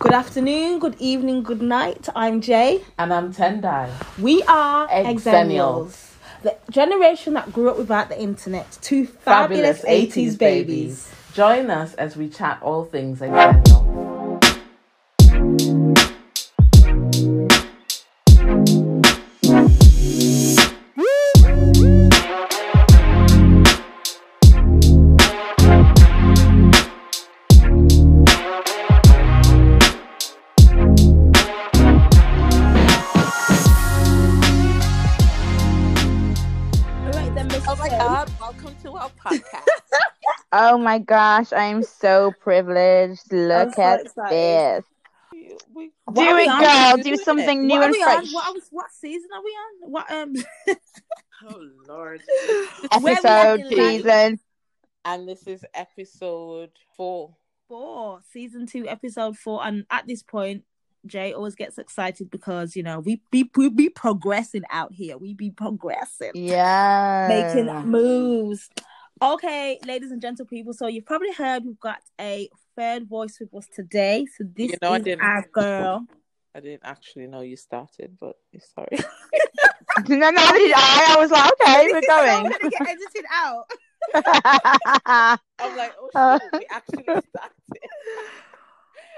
Good afternoon, good evening, good night. I'm Jay. And I'm Tendai. We are Exennials. The generation that grew up without the internet. Two fabulous, 80s, babies. Join us as we chat all things Exennial. My gosh, I'm so privileged. Look so at excited. this. We- Do it, on? girl. Doing Do it. something new and fresh. What, are what season are we on? What um oh lord. Where we at Episode, season. And this is episode four. four, season two, episode four. And at this point, Jay always gets excited because you know we be we be progressing out here. We be progressing. Yeah. making moves. Okay, ladies and gentle people. So you've probably heard we've got a third voice with us today. So this You know I is didn't. our girl. I didn't actually know you started, but sorry. No, no, did I? I was like, okay, we're So going. gonna get edited out. I'm like, oh shit, we actually started.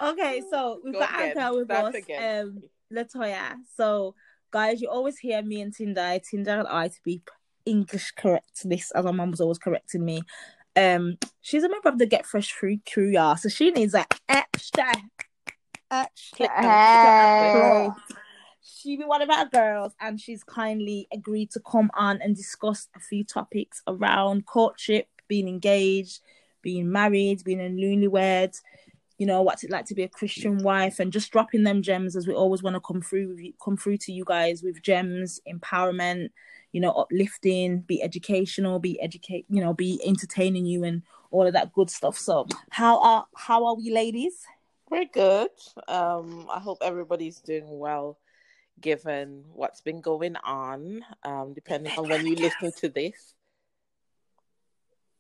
Okay, so we've Go got our again. girl with Start us, again. um, Latoya. So guys, you always hear me and Tendai, Tendai and I to be English correctness, as my mum was always correcting me. Um, she's a member of the Get Fresh Crew crew, y'all. So she needs that extra, extra, Hey. She be one of our girls, and she's kindly agreed to come on and discuss a few topics around courtship, being engaged, being married, being a newlywed. You know what's it like to be a Christian wife, and just dropping them gems as we always want to come through, with you- come through to you guys with gems, empowerment, you know, uplifting, be educational, be educate, you know, be entertaining you, and all of that good stuff. So, how are how are we, ladies? We're good. Um, I hope everybody's doing well given what's been going on. Um, depending on when you listen to this.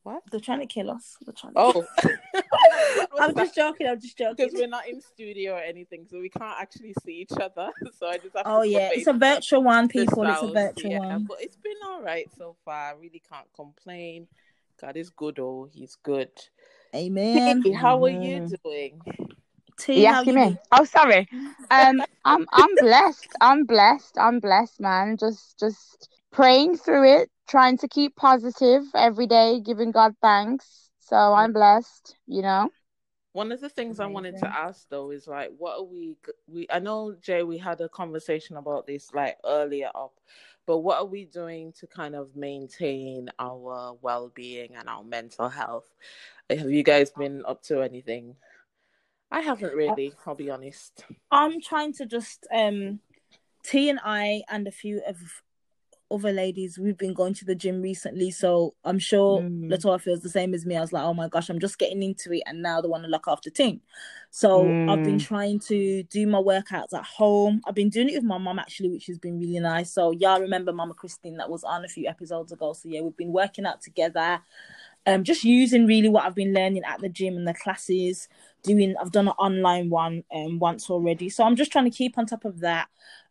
What? They're trying to kill us. They're trying to Oh, I'm just joking. I'm just joking. because we're not in studio or anything, so we can't actually see each other. So I just have to. Oh yeah, it's a virtual one, people. It's a virtual yeah, one. But it's been all right so far. I really can't complain. God is good, oh, He's good. Amen. Hey, how are you doing? T, You asking you me? Oh, sorry. Um, I'm I'm blessed. I'm blessed. I'm blessed, man. Just just praying through it, trying to keep positive every day, giving God thanks. So I'm blessed. You know. One of the things I wanted to ask though is like, what are we? We I know Jay, we had a conversation about this like earlier up, but what are we doing to kind of maintain our well-being and our mental health? Have you guys been up to anything? I haven't really. I'll be honest. I'm trying to just um T and I and a few of other ladies we've been going to the gym recently so I'm sure Mm. Latoya feels the same as me. I was like, oh my gosh, I'm just getting into it and now they want to look after team. So I've been Mm. trying to do my workouts at home. I've been doing it with my mum actually, which has been really nice. So y'all remember Mama Christine that was on a few episodes ago. So yeah, we've been working out together. Um, just using really what I've been learning at the gym and the classes. Doing, I've done an online one um once already, so I'm just trying to keep on top of that.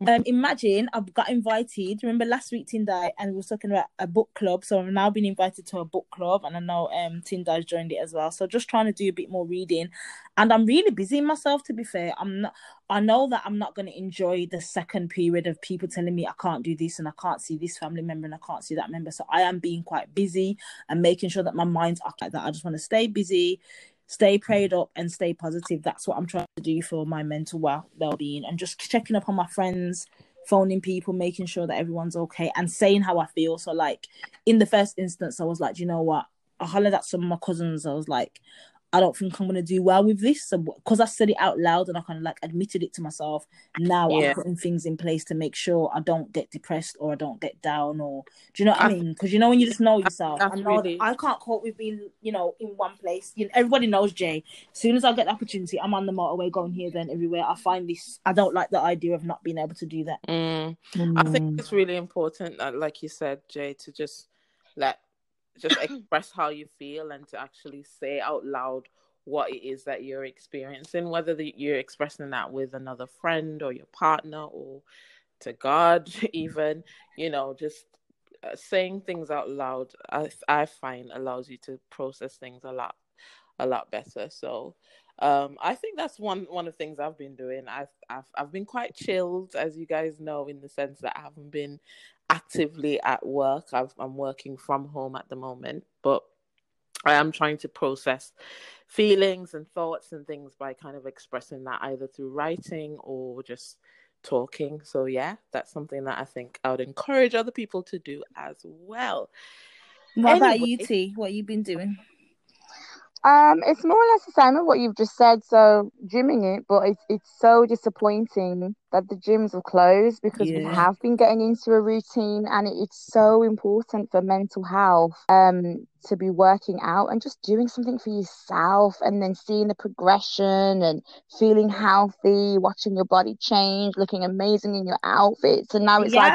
Um, imagine I've got invited. Remember last week Tendai and we were talking about a book club, so I've now been invited to a book club, and I know um joined it as well. So just trying to do a bit more reading, and I'm really busy myself. To be fair, I'm not. I know that I'm not going to enjoy the second period of people telling me I can't do this and I can't see this family member and I can't see that member. So I am being quite busy and making sure that my mind's occupied. That I just want to stay busy, stay prayed up, and stay positive. That's what I'm trying to do for my mental well being and just checking up on my friends, phoning people, making sure that everyone's okay, and saying how I feel. So like in the first instance, I was like, you know what? I hollered at some of my cousins. I was like, I don't think I'm gonna do well with this. So because I said it out loud and I kind of like admitted it to myself, now Yeah. I'm putting things in place to make sure I don't get depressed or I don't get down or do you know what I, I- mean? Because you know when you just know yourself, I that's know really- I can't cope with being you know in one place. You know, everybody knows Jay. As soon as I get the opportunity, I'm on the motorway going here, then everywhere. I find this. I don't like the idea of not being able to do that. Mm. I think it's really important, uh, like you said, Jay, to just let just express how you feel and to actually say out loud what it is that you're experiencing, whether the, you're expressing that with another friend or your partner or to God, even, you know, just uh, saying things out loud, I, I find allows you to process things a lot, a lot better. So, um, I think that's one one of the things I've been doing. I've I've I've been quite chilled, as you guys know, in the sense that I haven't been actively at work. I've, I'm working from home at the moment, but I am trying to process feelings and thoughts and things by kind of expressing that either through writing or just talking. So yeah, that's something that I think I would encourage other people to do as well. What about you, T? What you've been doing? Um, it's more or less the same as what you've just said. So gymming it, but it's it's so disappointing that the gyms are closed because we have been getting into a routine, and it's so important for mental health. Um, to be working out and just doing something for yourself, and then seeing the progression and feeling healthy, watching your body change, looking amazing in your outfits, and now it's like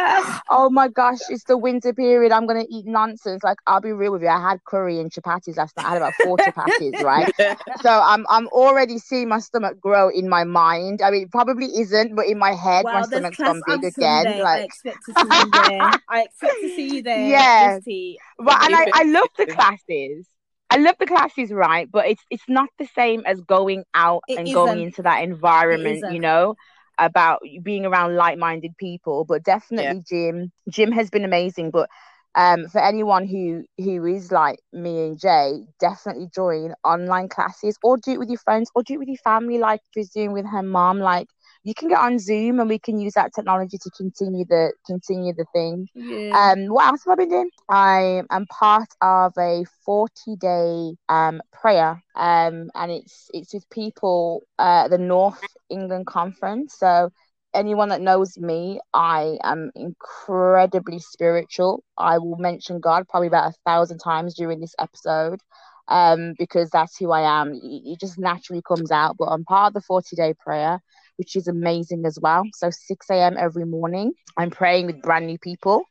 oh my gosh, it's the winter period. I'm gonna eat nonsense. Like I'll be real with you. I had curry and chapatis last night. I had about four chapatis, right? So I'm I'm already seeing my stomach grow in my mind. I mean, it probably isn't, but in my head, my Well, there's stomach's class gone big on again. Sunday. I expect to see you there. I expect to see you there. Yeah. Yes, but and I, I love the classes. I love the classes, right? But it's it's not the same as going out It and going isn't. into that environment, you know, about being around like-minded people. But definitely, gym. Gym has been amazing. But um, for anyone who who is like me and Jay, definitely join online classes or do it with your friends or do it with your family, like she's doing with her mom. Like you can get on Zoom and we can use that technology to continue the continue the thing. Yeah. Um, what else have I been doing? I am part of a 40 day um prayer. Um, and it's it's with people uh at the North England Conference. So anyone that knows me, I am incredibly spiritual. I will mention God probably about a thousand times during this episode. Um, because that's who I am. It, it just naturally comes out. But I'm part of the 40 day prayer, which is amazing as well. So 6 a.m. every morning, I'm praying with brand new people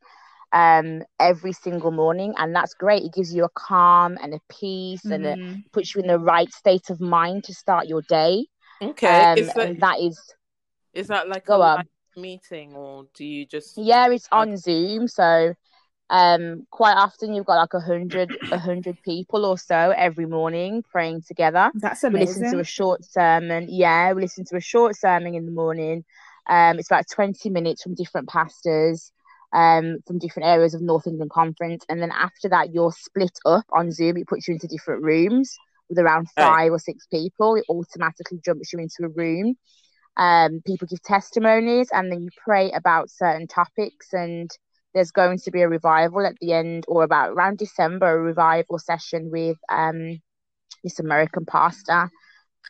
um every single morning and that's great it gives you a calm and a peace and it puts you in the right state of mind to start your day Okay. um is, that, and that is is that like go a on meeting or do you just yeah it's on zoom so um quite often you've got like a hundred a hundred people or so every morning praying together. That's amazing we listen to a short sermon. Yeah we listen to a short sermon in the morning. Um it's about 20 minutes from different pastors um from different areas of north england conference. And then after that you're split up on zoom. It puts you into different rooms with around Right. five or six people. It automatically jumps you into a room. Um people give testimonies and then you pray about certain topics and there's going to be a revival at the end or about around december a revival session with um this American pastor,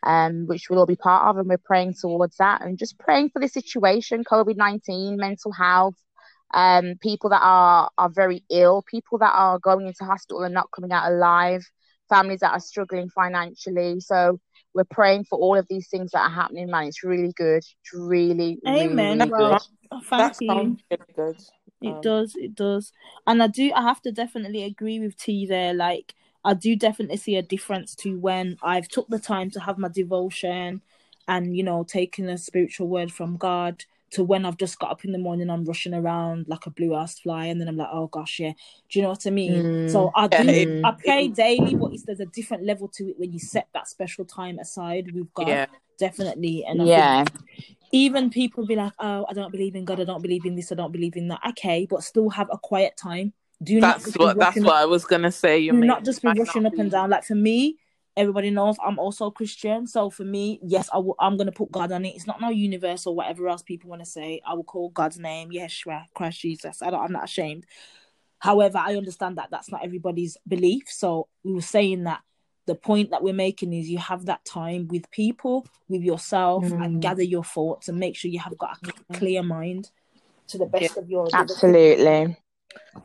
um, which we'll all be part of, and we're praying towards that and just praying for the situation, COVID nineteen, mental health, um, people that are are very ill, people that are going into hospital and not coming out alive, families that are struggling financially. So we're praying for all of these things that are happening, man. It's really good. It's really, Amen. really, really Well, good. that thank you. sounds really good. It Um, does, it does. And I do I have to definitely agree with T there. Like I do definitely see a difference to when I've took the time to have my devotion and, you know, taking a spiritual word from God to when I've just got up in the morning, I'm rushing around like a blue ass fly, and then I'm like, oh gosh, yeah. Do you know what I mean? Mm. So I do Yeah, I pray daily, but there's a different level to it when you set that special time aside with God. yeah. Definitely. And I Yeah. think even people be like, oh, I don't believe in God, I don't believe in this, I don't believe in that. Okay, but still have a quiet time. Do not That's be what that's what I was gonna say. You not just be rushing not up and down. Like for me, everybody knows I'm also Christian. So for me, yes, I I'm gonna put God on it. It's not no universe or whatever else people want to say. I will call God's name, Yeshua, Christ Jesus. I don't, I'm not ashamed. However, I understand that that's not everybody's belief. So we were saying that the point that we're making is you have that time with people, with yourself, and Mm. gather your thoughts and make sure you have got a clear mind to the best of your. Absolutely.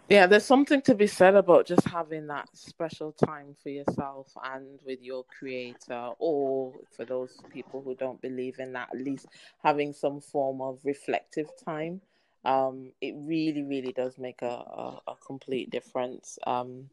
Yeah, there's something to be said about just having that special time for yourself and with your creator, or for those people who don't believe in that, at least having some form of reflective time. Um, it really, really does make a, a, a complete difference um,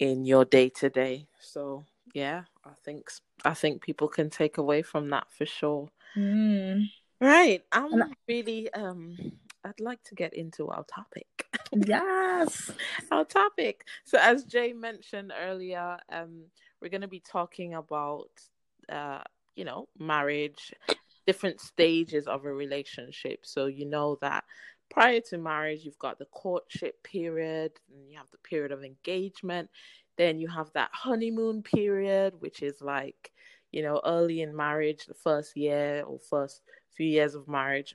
in your day to day. So yeah, I think I think people can take away from that for sure. Mm. Right. I'm really um I'd like to get into our topic. Yes. our topic. So as Jay mentioned earlier, um we're going to be talking about uh you know, marriage, different stages of a relationship. So you know that prior to marriage, you've got the courtship period, and you have the period of engagement. Then you have that honeymoon period, which is like, you know, early in marriage, the first year or first few years of marriage.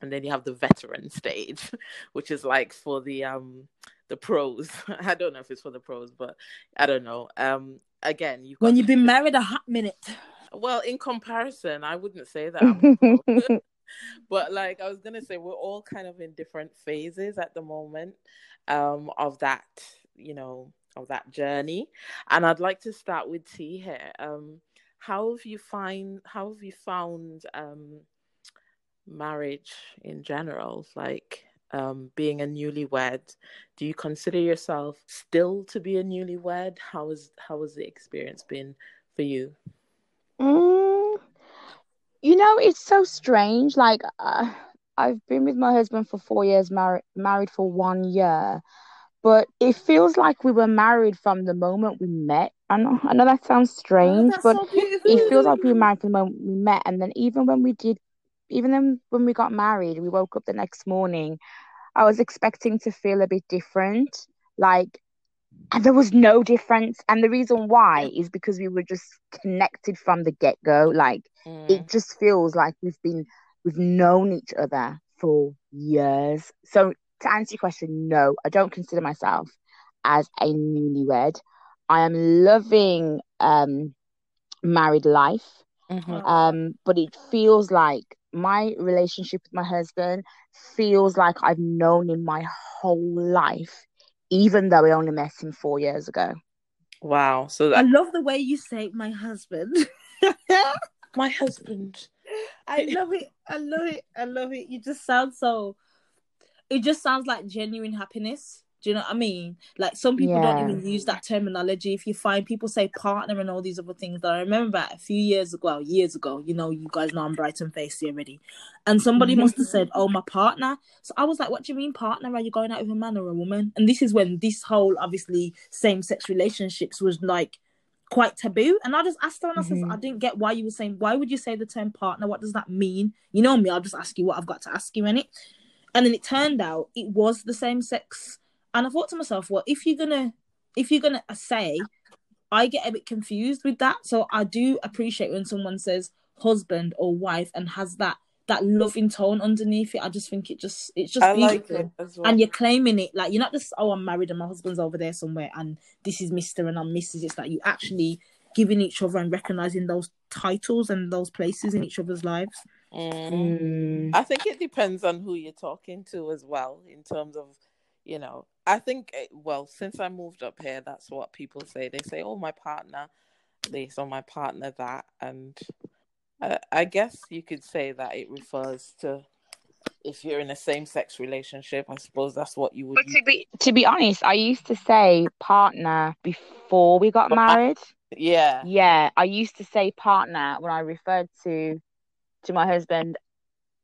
And then you have the veteran stage, which is like for the um the pros. I don't know if it's for the pros, but I don't know. Um again, you've When you've been married a hot minute. well, in comparison, I wouldn't say that. But like I was gonna say, we're all kind of in different phases at the moment um, of that, you know, of that journey. And I'd like to start with T here. Um, how have you find? How have you found um, marriage in general? Like um, being a newlywed. Do you consider yourself still to be a newlywed? How is how has the experience been for you? Mm, you know, it's so strange. Like, uh, I've been with my husband for four years, married married for one year, but it feels like we were married from the moment we met. I know, I know that sounds strange, that's but so it feels like we were married from the moment we met. And then even when we did, even then when we got married, we woke up the next morning. I was expecting to feel a bit different, like, and there was no difference. And the reason why is because we were just connected from the get go. Like, Mm. it just feels like we've been we've known each other for years. So to answer your question, no, I don't consider myself as a newlywed. I am loving um married life. Mhm. Um, but it feels like my relationship with my husband feels like I've known him my whole life, even though I only met him four years ago. Wow. So I love the way you say my husband. my husband. I love it. I love it. I love it. You just sound so. It just sounds like genuine happiness. Do you know what I mean? Like some people Yeah. don't even use that terminology. If you find people say partner and all these other things, that I remember a few years ago, years ago, you know, you guys know I'm Brighton Facey already, and somebody must have said, "Oh, my partner." So I was like, "What do you mean partner? Are you going out with a man or a woman?" And this is when this whole obviously same sex relationships was like quite taboo. And I just asked her and I said, Mhm. I didn't get why you were saying, why would you say the term partner? What does that mean? You know me, I'll just ask you what I've got to ask you in it. And then it turned out it was the same sex. And I thought to myself, well, if you're gonna if you're gonna say, I get a bit confused with that. So I do appreciate when someone says husband or wife and has that that loving tone underneath it. I just think it just it's just I like beautiful it as well. and you're claiming it like you're not just oh I'm married and my husband's over there somewhere and this is Mister and I'm Mrs. It's like you actually giving each other and recognizing those titles and those places in each other's lives. Mm. Mm. I think it depends on who you're talking to as well, in terms of, you know, I think, eh, well, since I moved up here, that's what people say. They say, oh, my partner this or my partner that. And I, I guess you could say that it refers to if you're in a same sex relationship, I suppose that's what you would But to be to be honest, I used to say partner before we got married. Yeah. Yeah, I used to say partner when I referred to to my husband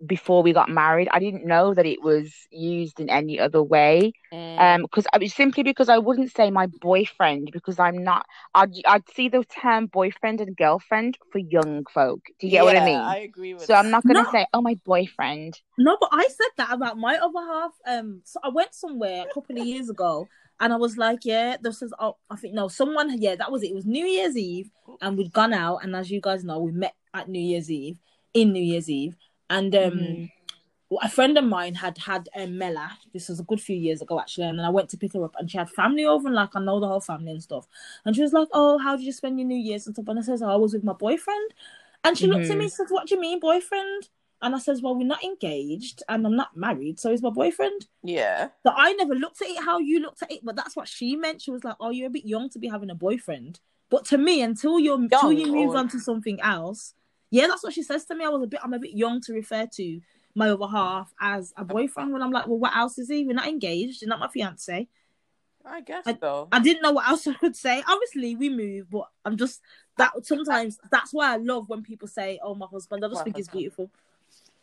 before we got married. I didn't know that it was used in any other way. Mm. Um, because I was simply because I wouldn't say my boyfriend because I'm not. I'd I'd see the term boyfriend and girlfriend for young folk. Do you get what I mean? I agree with so I'm not gonna No. say, oh my boyfriend. No, but I said that about my other half. Um, so I went somewhere a couple of years ago, and I was like, yeah, this is. Oh, I think no, someone. Yeah, that was it. It was New Year's Eve, and we'd gone out, and as you guys know, we met at New Year's Eve in New Year's Eve, and um. Mhm. a friend of mine had had um, Mela. This was a good few years ago, actually. And then I went to pick her up, and she had family over, and like I know the whole family and stuff. And she was like, "Oh, how did you spend your New Year's and stuff?" And I says, oh, "I was with my boyfriend." And she looked at me and said, "What do you mean, boyfriend?" And I says, "Well, we're not engaged, and I'm not married, so he's my boyfriend." Yeah. So I never looked at it how you looked at it, but that's what she meant. She was like, "Oh, you're a bit young to be having a boyfriend." But to me, until you're until you move or- on to something else, yeah, that's what she says to me. I was a bit, I'm a bit young to refer to my other half as a boyfriend. When I'm like, well, what else is he? We're not engaged. You're not my fiance. I guess I- so. I didn't know what else I could say. Obviously, we move, but I'm just that sometimes that's why I love when people say, "Oh, my husband." I just My think he's husband. beautiful.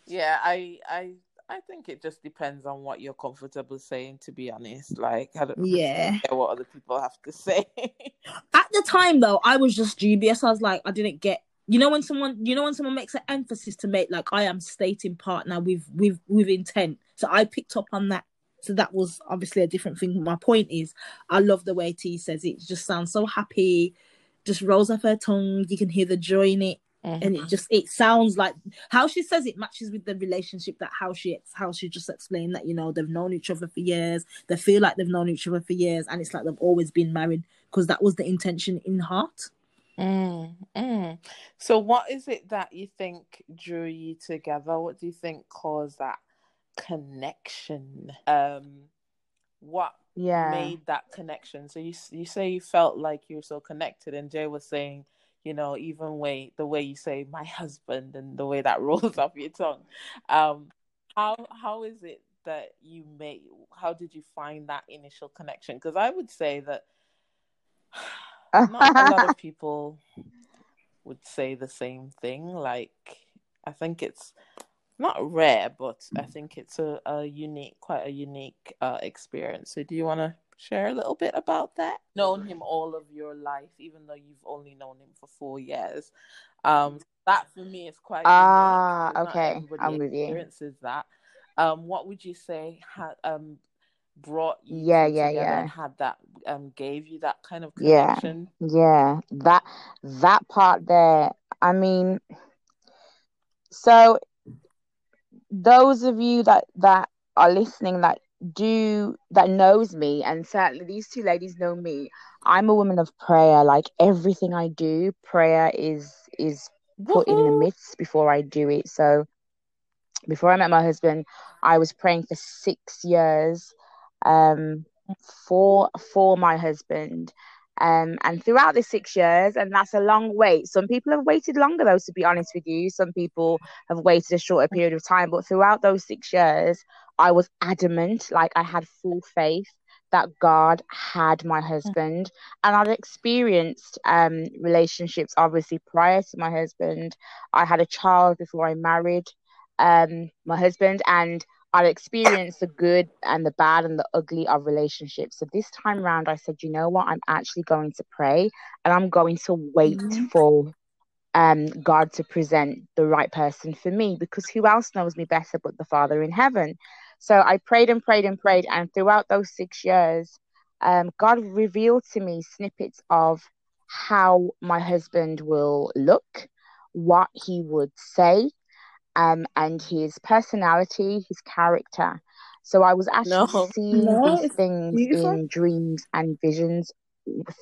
Yeah, I I I think it just depends on what you're comfortable saying. To be honest, like I don't Yeah. what other people have to say. At the time, though, I was just dubious. I was like, I didn't get. You know when someone, you know when someone makes an emphasis to make like I am stating partner with with with intent. So I picked up on that. So that was obviously a different thing. My point is, I love the way T says it. It just sounds so happy. Just rolls off her tongue. You can hear the joy in it. and it uh-huh. just it sounds like how she says it matches with the relationship that how she how she just explained that you know they've known each other for years they feel like they've known each other for years and it's like they've always been married because that was the intention in heart Mm, mm. So, what is it that you think drew you together? What do you think caused that connection? Um, what Yeah. made that connection? So you you say you felt like you were so connected, and Jay was saying, you know, even way the way you say my husband and the way that rolls off your tongue. Um, how how is it that you made? How did you find that initial connection? Because I would say that not a lot of people would say the same thing. Like, I think it's not rare, but I think it's a, a unique, quite a unique uh, experience. So, do you want to share a little bit about that? Known him all of your life, even though you've only known him for four years. Um, that for me is quite. Ah, unique. Okay. I'm with you. Experiences that. Um, what would you say had um brought you Yeah, yeah, yeah. and had that um gave you that kind of Yeah. connection? Yeah, that that part there. I mean, so those of you that that are listening that do that knows me, and certainly these two ladies know me. I'm a woman of prayer. Like everything I do, prayer is is put in the midst before I do it. So before I met my husband, I was praying for six years um, for for my husband. Um, and throughout the six years, and that's a long wait. Some people have waited longer, though, to be honest with you. Some people have waited a shorter period of time. But throughout those six years, I was adamant, like I had full faith that God had my husband. And I'd experienced um, relationships, obviously, prior to my husband. I had a child before I married um, my husband, and I'd experienced the good and the bad and the ugly of relationships. So this time round, I said, you know what? I'm actually going to pray and I'm going to wait Mhm. for um, God to present the right person for me because who else knows me better but the Father in heaven? So I prayed and prayed and prayed, and throughout those six years, um, God revealed to me snippets of how my husband will look, what he would say, um, and his personality, his character. So I was actually No. seeing No, these things beautiful. in dreams and visions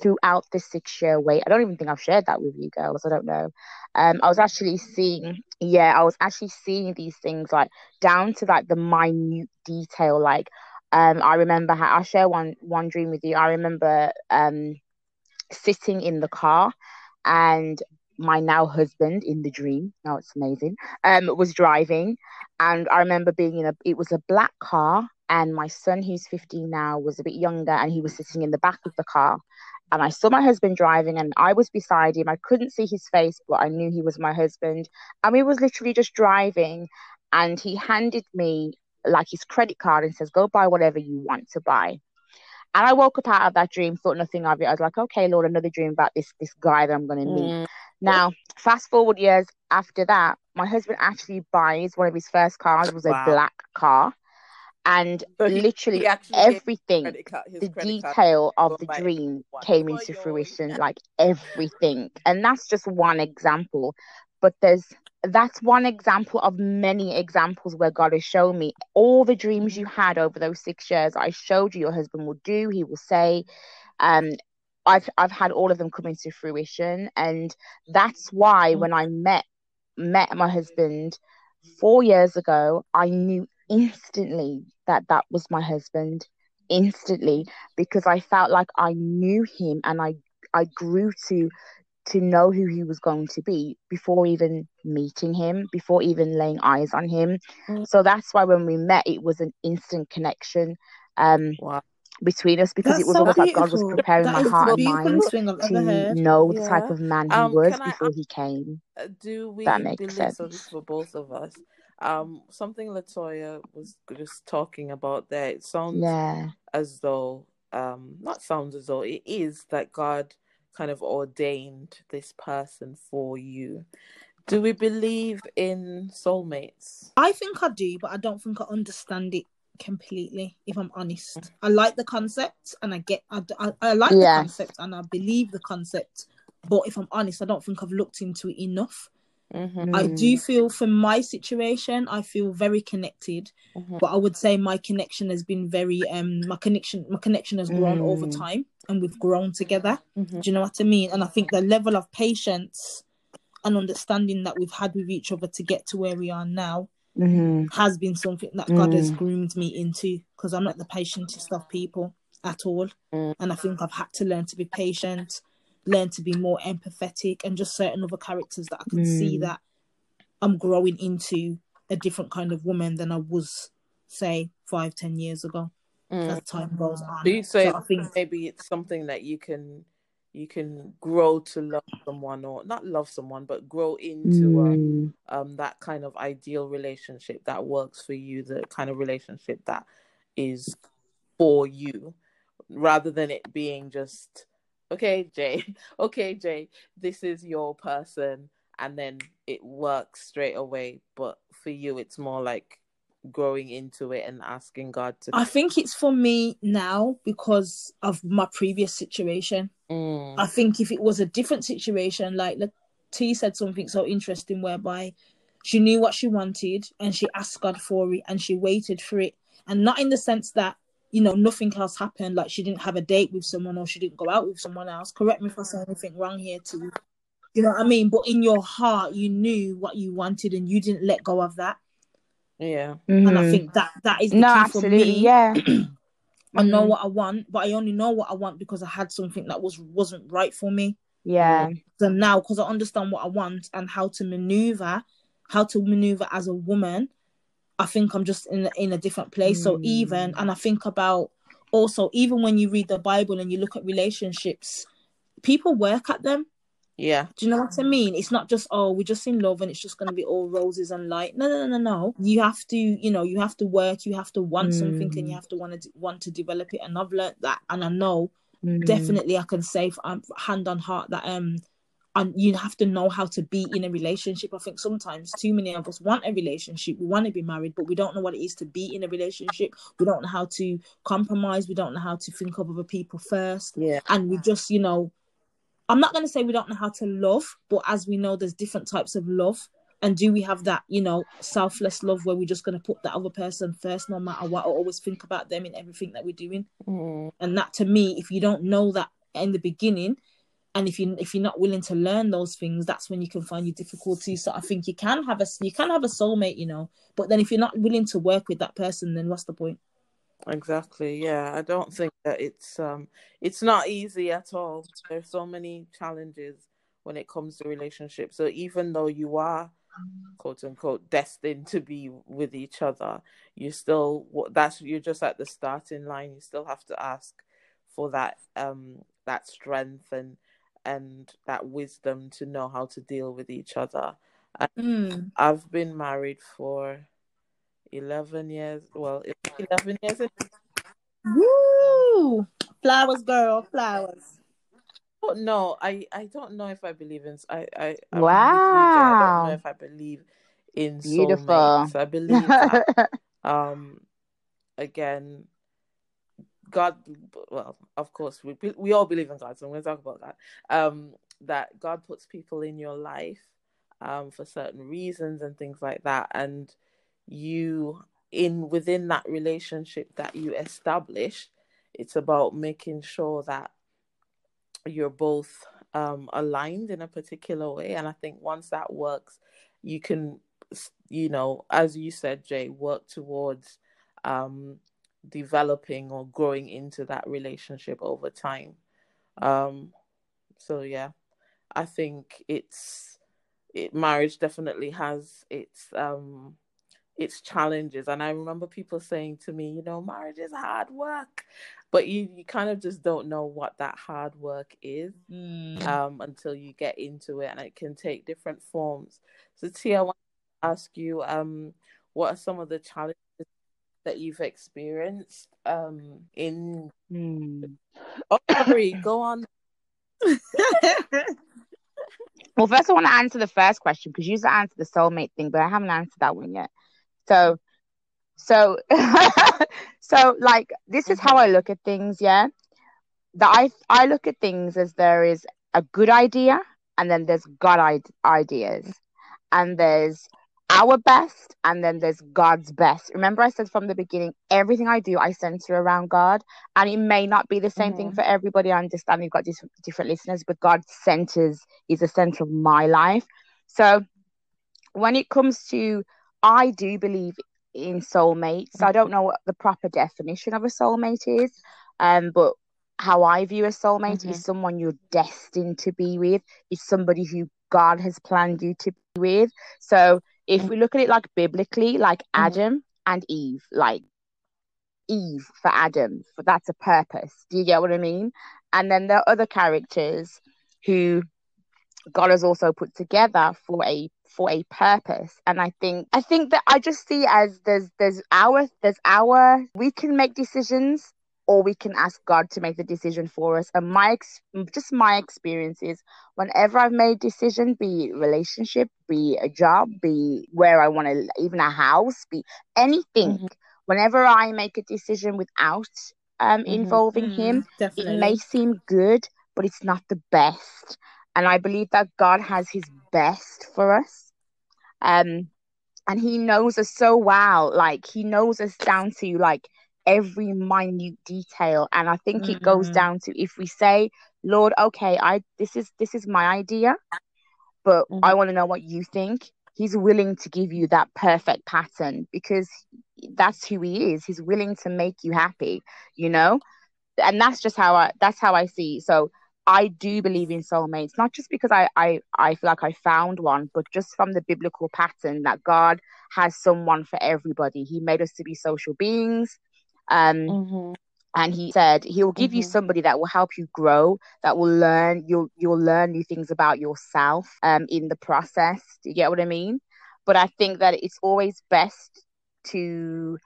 throughout the six year wait. I don't even think I've shared that with you girls. I don't know. Um, I was actually seeing, yeah, I was actually seeing these things like down to like the minute detail. Like, um, I remember how I'll share one one dream with you. I remember um sitting in the car and my now husband in the dream now it's amazing um was driving and i remember being in a it was a black car and my son who's 15 now was a bit younger and he was sitting in the back of the car and i saw my husband driving and i was beside him i couldn't see his face but i knew he was my husband and we was literally just driving and he handed me like his credit card and says go buy whatever you want to buy and I woke up out of that dream, thought nothing of it. I was like, okay, Lord, another dream about this this guy that I'm going to meet. Mm. Now, fast forward years after that, my husband actually buys one of his first cars was a Wow. black car, and So he- literally he everything, card, the detail of the dream one. came into fruition, like everything. And that's just one example, but there's that's one example of many examples where God has shown me all the dreams you had over those six years. I showed you your husband will do, he will say. Um, I've I've had all of them come into fruition, and that's why when I met met my husband four years ago, I knew instantly that that was my husband instantly because I felt like I knew him and I I grew to to know who he was going to be before even meeting him, before even laying eyes on him. Mm. So that's why when we met, it was an instant connection. Um, Wow. Between us because That's it was so almost like God was preparing That my heart and mind I've to heard. know the type of man he Um, was can I before he came. uh, do we That makes believe so? sense. This for both of us. Um, something Latoya was just talking about there. It sounds Yeah. as though, um, not sounds as though it is that God kind of ordained this person for you. Do we believe in soulmates? I think I do, but I don't think I understand it completely. If I'm honest, I like the concept and I get, I, I, I like the concept and I believe the concept. But if I'm honest, I don't think I've looked into it enough. Mm-hmm. I do feel, for my situation, I feel very connected. Mhm. But I would say my connection has been very, um, my connection, my connection has grown over Mm. time, and we've grown together. Mhm. Do you know what I mean? And I think the level of patience and understanding that we've had with each other to get to where we are now Mhm. has been something that God has Mm. groomed me into because I'm not the patientest of people at all. Mm. And I think I've had to learn to be patient, learn to be more empathetic, and just certain other characters that I can see Mm. that I'm growing into a different kind of woman than I was, say, five, ten years ago Mm. as time goes on. Do you say so I think maybe it's something that you can you can grow to love someone or not love someone but grow into um, Mm. um that kind of ideal relationship that works for you the kind of relationship that is for you rather than it being just okay jay okay jay this is your person and then it works straight away but for you it's more like growing into it and asking god to I think it's for me now because of my previous situation. Mm, I think if it was a different situation, like like T said something so interesting whereby she knew what she wanted and she asked God for it and she waited for it. And not in the sense that, you know, nothing else happened, like she didn't have a date with someone or she didn't go out with someone else. Correct me if I say anything wrong here, T. You know what I mean? But in your heart, you knew what you wanted and you didn't let go of that. Yeah And I Mhm. think that that is the No, key absolutely. for me. Yeah. I know Mhm. what I want, but I only know what I want because I had something that was wasn't right for me. Yeah. So now, because I understand what I want and how to maneuver, how to maneuver as a woman, I think I'm just in in a different place. So even, Mm. and I think about also even when you read the Bible and you look at relationships, people work at them. Yeah Do you know what I mean? It's not just oh we're just in love and it's just going to be all roses and light. No, no, no, no, no. You have to, you know, you have to work. You have to want something and you Mm. have to want to want to develop it. And I've learned that, and I know Mm. definitely I can say um, hand on heart that um and you have to know how to be in a relationship. I think sometimes too many of us want a relationship, we want to be married, but we don't know what it is to be in a relationship. We don't know how to compromise. We don't know how to think of other people first, yeah and we just you know, I'm not going to say we don't know how to love, but as we know, there's different types of love. And do we have that, you know, selfless love where we're just going to put that other person first, no matter what, or always think about them in everything that we're doing? Mm, and that to me if you don't know that in the beginning and if you if you're not willing to learn those things that's when you can find your difficulties so i think you can have a you can have a soulmate you know but then if you're not willing to work with that person then what's the point exactly yeah i don't think that it's um it's not easy at all there's so many challenges when it comes to relationships so even though you are quote unquote destined to be with each other you still that's you're just at the starting line you still have to ask for that um that strength and and that wisdom to know how to deal with each other mm. i've been married for 11 years well 11 years Woo! flowers girl flowers don't know. I I don't know if I believe in. I I I'm with. I don't Wow. know if I believe in Beautiful. soulmates. I believe that um again, God. Well, of course, we we all believe in God, so I'm going to talk about that. Um, that God puts people in your life, um, for certain reasons and things like that, and you in within that relationship that you establish, it's about making sure that you're both um, aligned in a particular way. And I think once that works, you can, you know, as you said, Jay, work towards um, developing or growing into that relationship over time. Um, so yeah, I think it's it marriage definitely has its um its challenges. And I remember people saying to me, you know, marriage is hard work, but you you kind of just don't know what that hard work is Mm. um until you get into it, and it can take different forms. So Tia, I want to ask you, um, what are some of the challenges that you've experienced um in Hmm. oh sorry go on Well, first I want to answer the first question because you to the soulmate thing, but I haven't answered that one yet. So, so, so like this is how mm-hmm. I look at things. Yeah, that I I look at things as there is a good idea, and then there's God I- ideas, and there's our best, and then there's God's best. Remember, I said from the beginning, everything I do, I center around God, and it may not be the same thing mm-hmm. for everybody. I understand you've got dis- different listeners, but God centers is the center of my life. So when it comes to, I do believe in soulmates. I don't know what the proper definition of a soulmate is, um, but how I view a soulmate is someone you're destined to be with, is somebody who God has planned you to be with. So if we look at it like biblically, like Adam and Eve, like Eve for Adam, for that's a purpose. Do you get what I mean? And then there are other characters who God has also put together for a for a purpose. And I think I think that I just see as there's there's our there's our we can make decisions or we can ask God to make the decision for us. And my ex- just my experiences, whenever I've made decision, be it relationship, be it a job, be where I want to, even a house, be anything. Whenever I make a decision without um involving Him, Mm, definitely. it may seem good, but it's not the best. And I believe that God has His best for us. Um, and He knows us so well. Like He knows us down to like every minute detail. And I think it goes Mhm. down to if we say, Lord, okay, I this is this is my idea, but I want to know what you think. He's willing to give you that perfect pattern because that's who he is. He's willing to make you happy, you know? And that's just how I that's how I see. So I do believe in soulmates, not just because I, I, I feel like I found one, but just from the biblical pattern that God has someone for everybody. He made us to be social beings. Um, Mm-hmm. and he said he'll give you Mhm. somebody that will help you grow that will learn you'll you'll learn new things about yourself um in the process do you get what i mean but i think that it's always best to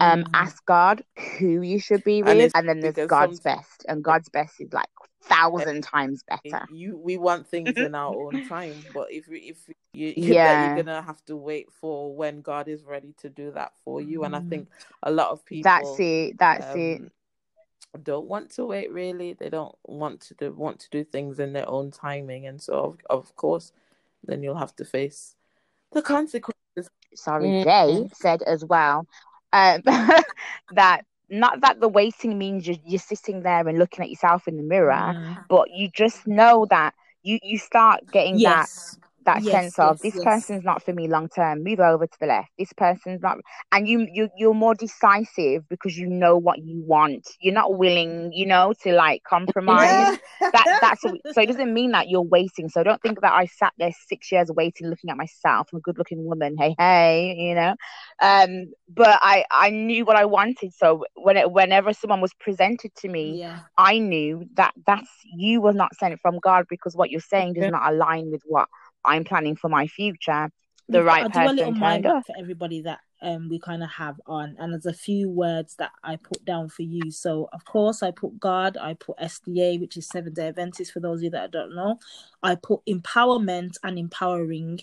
um Mhm. ask god who you should be with it's and then there's god's some- best and god's best is like thousand times better you we want things in our own time but if we- if you Yeah. you're gonna have to wait for when god is ready to do that for you and i Mhm. think a lot of people that's it that's it um, don't want to wait really they don't want to do, want to do things in their own timing and so of, of course then you'll have to face the consequences sorry, Mhm. Jay said as well um, that not that the waiting means you're, you're sitting there and looking at yourself in the mirror, Mm. but you just know that you you start getting Yes. that Yes, sense of yes, this yes. person's not for me long term. Move over to the left. This person's not, and you you you're more decisive because you know what you want. You're not willing, you know, to like compromise. that that's so it doesn't mean that you're waiting. So don't think that I sat there six years waiting, looking at myself. I'm a good looking woman. Hey, hey, you know. Um, but I I knew what I wanted. So when it, whenever someone was presented to me, yeah. I knew that that's you were not sent from God because what you're saying does not align with what I'm planning for my future. The We've right I'll do a little person turned up. for everybody that um we kind of have on, and there's a few words that I put down for you. So of course I put God, I put SDA, which is Seven Day Adventist for those of you that don't know. I put empowerment and empowering.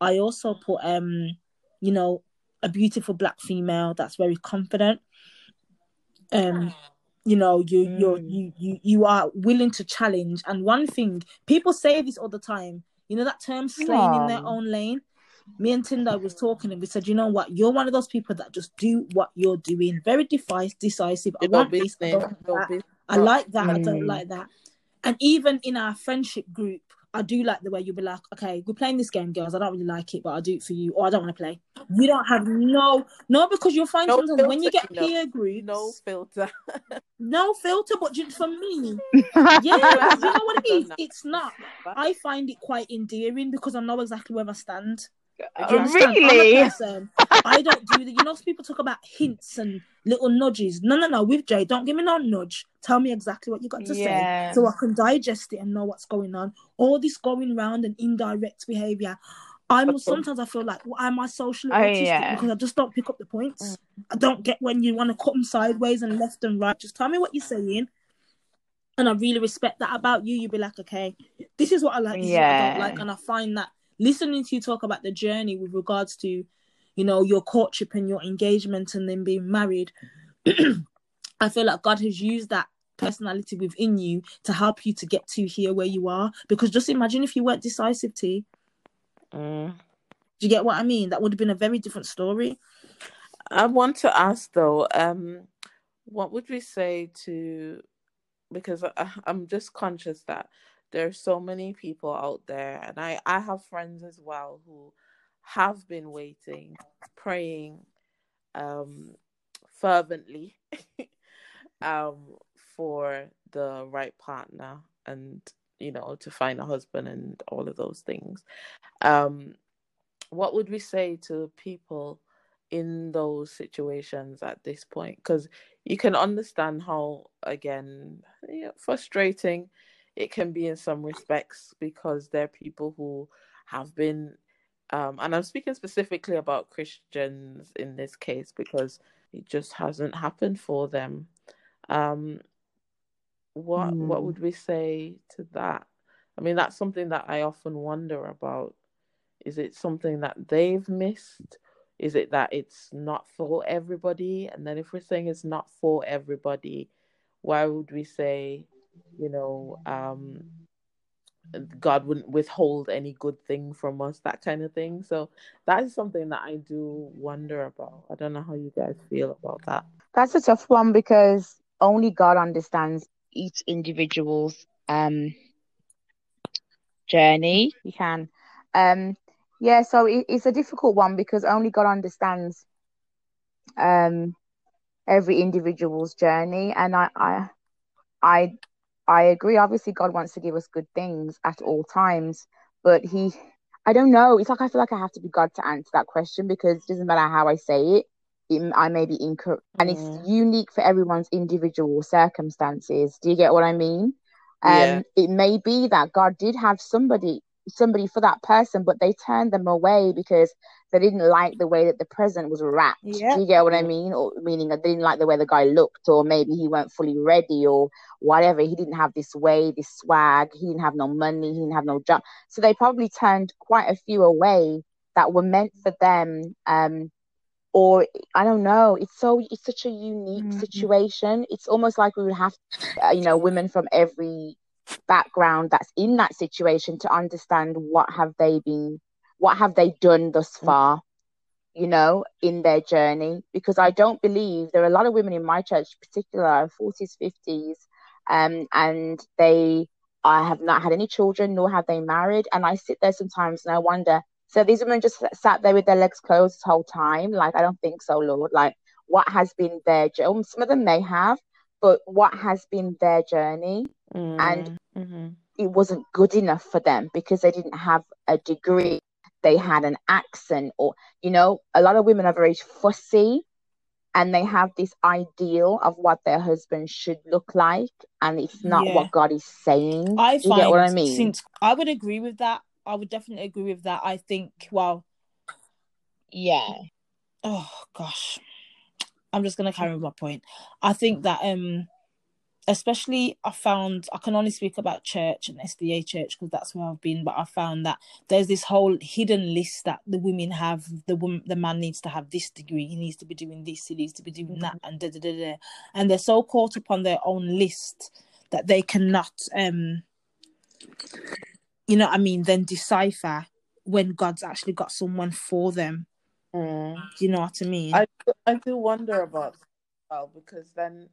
I also put um, you know, a beautiful black female that's very confident. Um, you know, you you're Mm. you you you are willing to challenge. And one thing people say this all the time. You know that term slaying in their own lane me and Tendai was talking and we said, you know what, you're one of those people that just do what you're doing. Very defi- decisive. I want this, I don't want that. I like that, I don't Mm. like that. And even in our friendship group, I do like the way you'll be like, okay, we're playing this game, girls. I don't really like it, but I'll do it for you, or I don't want to play. You don't have no, no, because you'll find No sometimes when you get you know. peer groups, no filter no filter, but just for me, yeah, you know what it is? No. It's not. I find it quite endearing because I know exactly where I stand. Really? I don't do the. You know, people talk about hints and little nudges. No, no, no. With Jay, don't give me no nudge. Tell me exactly what you got to Yeah. say, so I can digest it and know what's going on. All this going round and indirect behavior. I'm sometimes I feel like well, am I socially Oh, autistic yeah. because I just don't pick up the points. I don't get when you want to cut them sideways and left and right. Just tell me what you're saying. And I really respect that about you. You'd be like, okay, this is what I like, is what I Yeah. don't like. And I find that listening to you talk about the journey with regards to, you know, your courtship and your engagement and then being married, I feel like God has used that personality within you to help you to get to here where you are. Because just imagine if you weren't decisive, T. Mm. Do you get what I mean? That would have been a very different story. I want to ask though, um, what would we say to because I, I'm just conscious that there are so many people out there, and I I have friends as well who have been waiting, praying, um, fervently, um, for the right partner and you know to find a husband and all of those things. Um, what would we say to people? in those situations at this point because you can understand how again frustrating it can be in some respects because there are people who have been um, and i'm speaking specifically about christians in this case because it just hasn't happened for them. Um, what what Mm. would we say to that? I mean that's something that i often wonder about. Is it something that they've missed? Is it that it's not for everybody? And then if we're saying it's not for everybody why would we say you know um god wouldn't withhold any good thing from us that kind of thing so that is something that i do wonder about i don't know how you guys feel about that That's a tough one because only God understands each individual's um journey. He can. Um yeah, so it, it's a difficult one because only God understands um every individual's journey and I I I I agree. Obviously God wants to give us good things at all times, but he I don't know. It's like I feel like I have to be God to answer that question because it doesn't matter how I say it, it I may be incorrect, and it's Mm. unique for everyone's individual circumstances. Do you get what I mean? Yeah. Um, it may be that God did have somebody somebody for that person, but they turned them away because they didn't like the way that the present was wrapped. Yeah. Do you get what I mean? Or meaning they didn't like the way the guy looked, or maybe he weren't fully ready, or whatever. He didn't have this way, this swag. He didn't have no money. He didn't have no job. So they probably turned quite a few away that were meant for them. Um, or I don't know. It's so it's such a unique Mhm. situation. It's almost like we would have, uh, you know, women from every background that's in that situation to understand what have they been, what have they done thus far, you know, in their journey. Because I don't believe there are a lot of women in my church, particular forties, fifties, um, and they I have not had any children, nor have they married. And I sit there sometimes and I wonder, so these women just sat there with their legs closed this whole time? Like, I don't think so, Lord. Like, what has been their journey? Some of them may have, but what has been their journey? And Mhm. it wasn't good enough for them because they didn't have a degree. They had an accent, or, you know, a lot of women are very fussy and they have this ideal of what their husband should look like, and it's not Yeah. what God is saying. I Do you find get what I mean? since I would agree with that. I would definitely agree with that. I think well, Yeah. oh gosh. I'm just gonna carry on my point. I think that um especially I found I can only speak about church and SDA church because that's where I've been, but I found that there's this whole hidden list that the women have. The woman, the man needs to have this degree. He needs to be doing this. He needs to be doing that, and da da da da. And they're so caught up on their own list that they cannot, um, you know, what I mean, then decipher when God's actually got someone for them. Mm. Do you know what I mean? I I do wonder about that well because then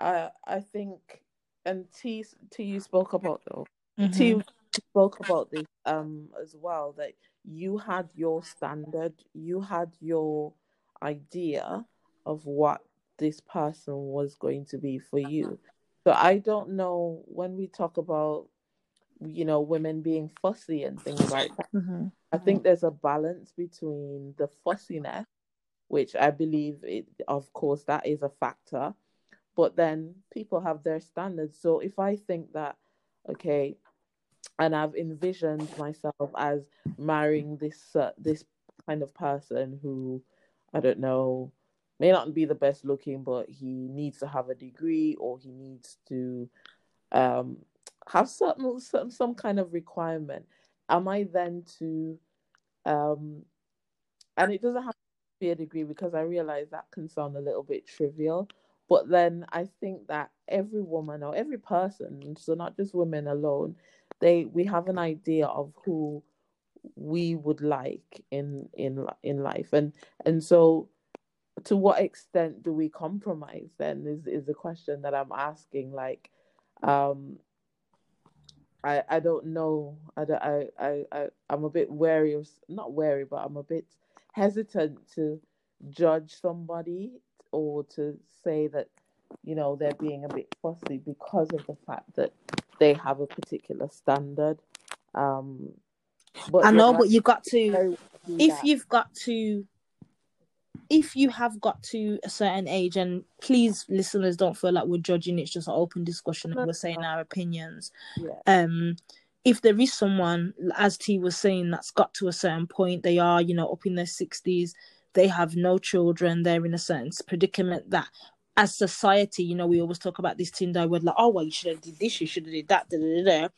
I I think and T T you spoke about though Mhm. T spoke about this um as well that you had your standard you had your idea of what this person was going to be for you so I don't know when we talk about you know women being fussy and things like that. Mm-hmm. I think there's a balance between the fussiness, which I believe, it, of course, that is a factor, but then people have their standards. So if I think that, okay, and I've envisioned myself as marrying this uh, this kind of person who, I don't know, may not be the best looking, but he needs to have a degree or he needs to um, have certain some some kind of requirement. Am I then to um, and it doesn't have to be a degree because I realize that can sound a little bit trivial. But then I think that every woman or every person, so not just women alone, they we have an idea of who we would like in in in life, and and so to what extent do we compromise? Then is is the question that I'm asking. Like, um, I I don't know. I I I I I'm a bit wary of not wary, but I'm a bit hesitant to judge somebody or to say that you know they're being a bit fussy because of the fact that they have a particular standard. Um, but I know, but you've got to if that. you've got to if you have got to a certain age, and please, listeners, don't feel like we're judging. It's just an open discussion, and we're saying our opinions. Yeah. Um, if there is someone, as T was saying, that's got to a certain point, they are, you know, up in their sixties, they have no children, they're in a certain predicament that as society, you know, we always talk about this Tinder word like, oh well, you should have did this, you should have did that, da, da, da, da.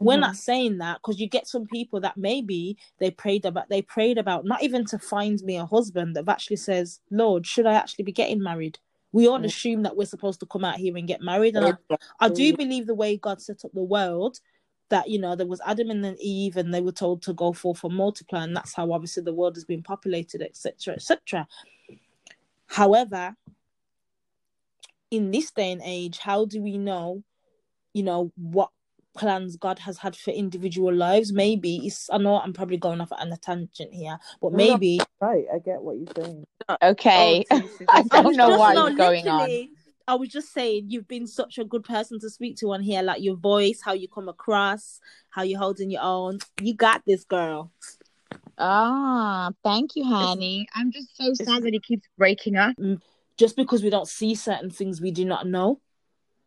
We're not saying that because you get some people that maybe they prayed about they prayed about not even to find me a husband that actually says, Lord, should I actually be getting married? We all Mhm. assume that we're supposed to come out here and get married. And I, I do believe the way God set up the world, that you know there was Adam and then Eve, and they were told to go forth and multiply, and that's how obviously the world has been populated, etc., etc. However, in this day and age, how do we know, you know, what plans God has had for individual lives? Maybe it's I know I'm probably going off on a tangent here, but No, no. maybe Right, I get what you're saying. Okay. Oh, I don't know just, what no, is going on. I was just saying you've been such a good person to speak to on here, like your voice, how you come across, how you're holding your own. You got this, girl. Ah, thank you, honey. I'm just so sad that it keeps breaking up. Just because we don't see certain things, we do not know.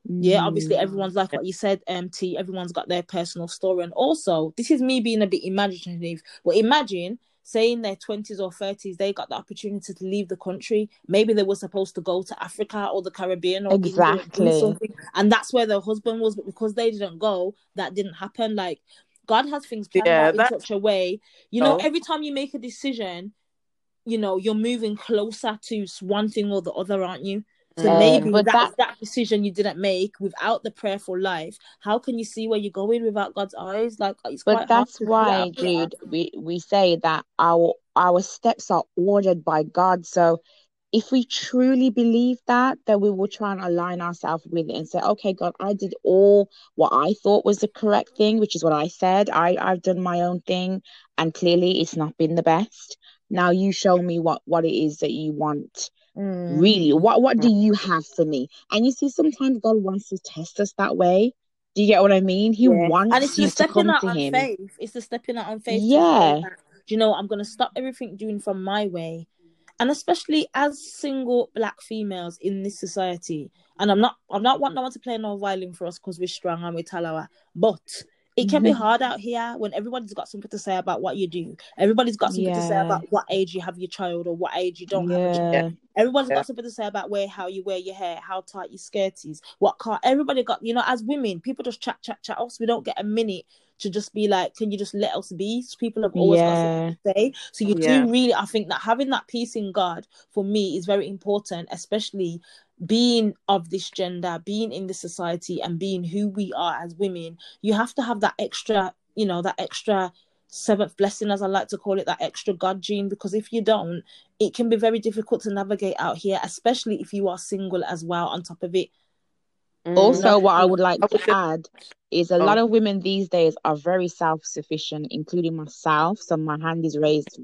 Yeah, obviously Mm. everyone's like what you said, um, T. Everyone's got their personal story, and also this is me being a bit imaginative. But imagine, say in their twenties or thirties, they got the opportunity to leave the country. Maybe they were supposed to go to Africa or the Caribbean or Exactly. something, and that's where their husband was. But because they didn't go, that didn't happen. Like God has things planned Yeah, out in such a way. You know, Oh. every time you make a decision, you know you're moving closer to one thing or the other, aren't you? So Mm. maybe But that, that- that decision you didn't make without the prayerful life. How can you see where you're going without God's eyes? Like it's quite But hard that's why, that. Jude, we, we say that our our steps are ordered by God. So if we truly believe that, then we will try and align ourselves with it and say, okay, God, I did all what I thought was the correct thing, which is what I said. I, I've done my own thing, and clearly it's not been the best. Now you show me what, what it is that you want Mm. really what what do you have for me and you see sometimes god wants to test us that way do you get what i mean he Yeah. wants and it's you the to stepping come out to on him faith. It's the stepping out on faith. Yeah. Do you know? I'm going to stop everything doing from my way, and especially as single black females in this society. And I'm not, I'm not want no one to play no violin for us because we're strong and we're talawa. But it can be Mm-hmm. hard out here when everybody's got something to say about what you do. Everybody's got something to say about what age you have your child or what age you don't have a child. yeah Everybody's Yeah. got something to say about where how you wear your hair, how tight your skirt is, what car. Everybody got you know. As women, people just chat, chat, chat us. We don't get a minute to just be like, "Can you just let us be?" So people have always got something to say. So you Yeah. do really. I think that having that peace in God for me is very important, especially being of this gender, being in this society, and being who we are as women. You have to have that extra, you know, that extra seventh blessing, as I like to call it, that extra God gene. Because if you don't, it can be very difficult to navigate out here, especially if you are single as well. On top of it, Mm. also what i would like to add is a Oh. lot of women these days are very self-sufficient including myself so my hand is raised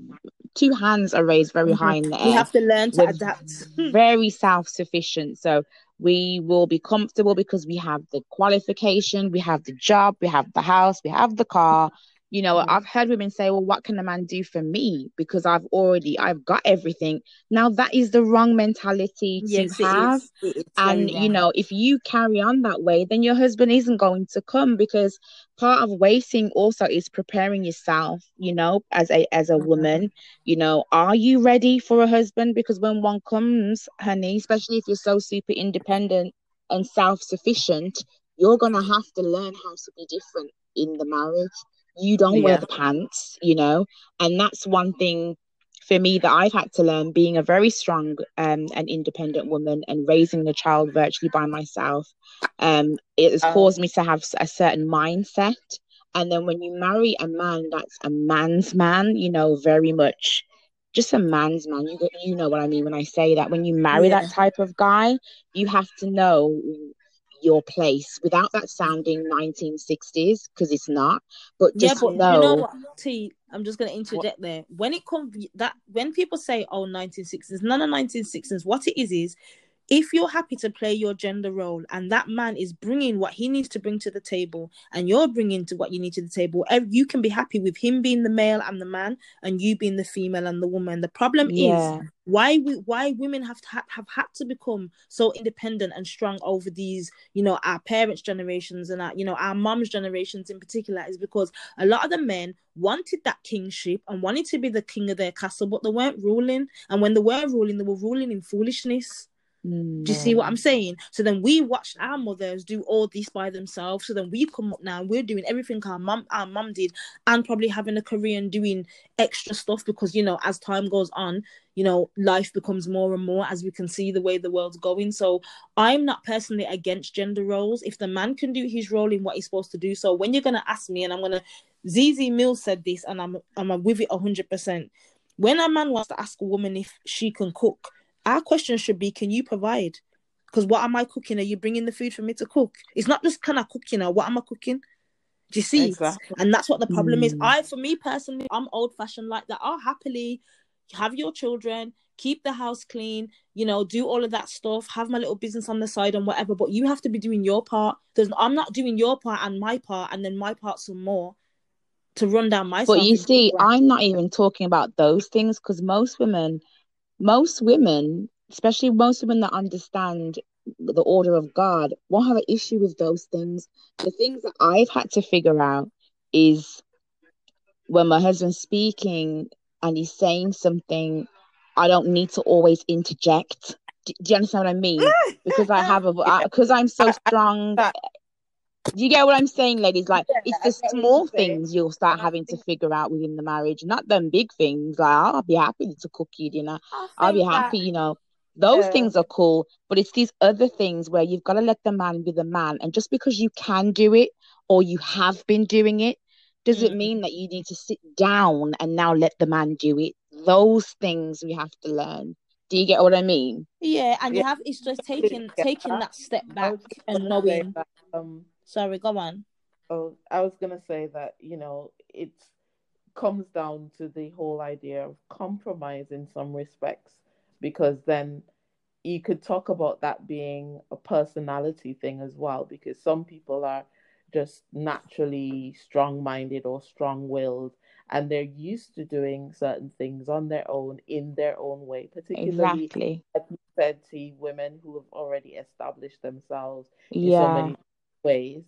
two hands are raised very Mhm. high in the air. we have to learn to We're adapt. very self-sufficient so we will be comfortable because we have the qualification, we have the job, we have the house, we have the car. You know, Mhm. I've heard women say, well, what can a man do for me? Because I've already, I've got everything. Now, that is the wrong mentality Yes, to it have. is. It is And, you know, if you carry on that way, then your husband isn't going to come because part of waiting also is preparing yourself, you know, as a as a Mhm. woman. You know, are you ready for a husband? Because when one comes, honey, especially if you're so super independent and self-sufficient, you're gonna have to learn how to be different in the marriage. You don't wear the pants, you know, and that's one thing for me that I've had to learn being a very strong um, and independent woman and raising the child virtually by myself. Um, it has Um, caused me to have a certain mindset. And then when you marry a man that's a man's man, you know, very much just a man's man. You you know what I mean when I say that. When you marry Yeah. that type of guy, you have to know your place without that sounding 1960s because it's not. But Yeah, just but you know know what, T? I'm just gonna interject there. When it comes that when people say, "Oh, 1960s," none of 1960s. What it is is, if you're happy to play your gender role, and that man is bringing what he needs to bring to the table, and you're bringing to what you need to the table, you can be happy with him being the male and the man, and you being the female and the woman. The problem is yeah. Why we why women have to ha- have had to become so independent and strong over these you know our parents generations and our you know our moms generations in particular is because a lot of the men wanted that kingship and wanted to be the king of their castle but they weren't ruling. And when they were ruling they were ruling in foolishness Mm. do you see what I'm saying? So then we watched our mothers do all this by themselves. So then we come up now and we're doing everything our mum our mum did and probably having a career and doing extra stuff because you know as time goes on, you know, life becomes more and more as we can see the way the world's going. So I'm not personally against gender roles. If the man can do his role in what he's supposed to do. So when you're gonna ask me and I'm gonna ZZ Mills said this and I'm I'm with it hundred percent. When a man wants to ask a woman if she can cook, our question should be, can you provide? Because what am I cooking? Are you bringing the food for me to cook? It's not just can I cook, you know, what am I cooking? Do you see? Exactly. And that's what the problem is. Mm. I, for me personally, I'm old fashioned like that. I'll happily have your children, keep the house clean, you know, do all of that stuff, have my little business on the side and whatever. But you have to be doing your part. There's, I'm not doing your part and my part and then my part some more to run down myself. But you see. I'm not even talking about those things because most women, most women, especially most women that understand the order of God, won't have an issue with those things. The things that I've had to figure out is when my husband's speaking and he's saying something, I don't need to always interject. Do, do you understand what I mean? Because I have a, because I'm so strong. Do you get what I'm saying, ladies? Like Yeah, it's the small you're things you'll start having to figure out within the marriage, not them big things. Like I'll be happy to cook you dinner. I I'll be think that- happy, you know. Those Yeah. things are cool, but it's these other things where you've got to let the man be the man. And just because you can do it or you have been doing it, does it Mm. mean that you need to sit down and now let the man do it? Those things we have to learn. Do you get what I mean? Yeah, and you have it's just Completely taking taking that. that step back and gonna knowing. that, um, Sorry, go on. Oh, I was gonna say that, you know, it comes down to the whole idea of compromise in some respects, because then you could talk about that being a personality thing as well, because some people are just naturally strong-minded or strong-willed, and they're used to doing certain things on their own in their own way, particularly Exactly. like you said, to women who have already established themselves in so Yeah. many ways.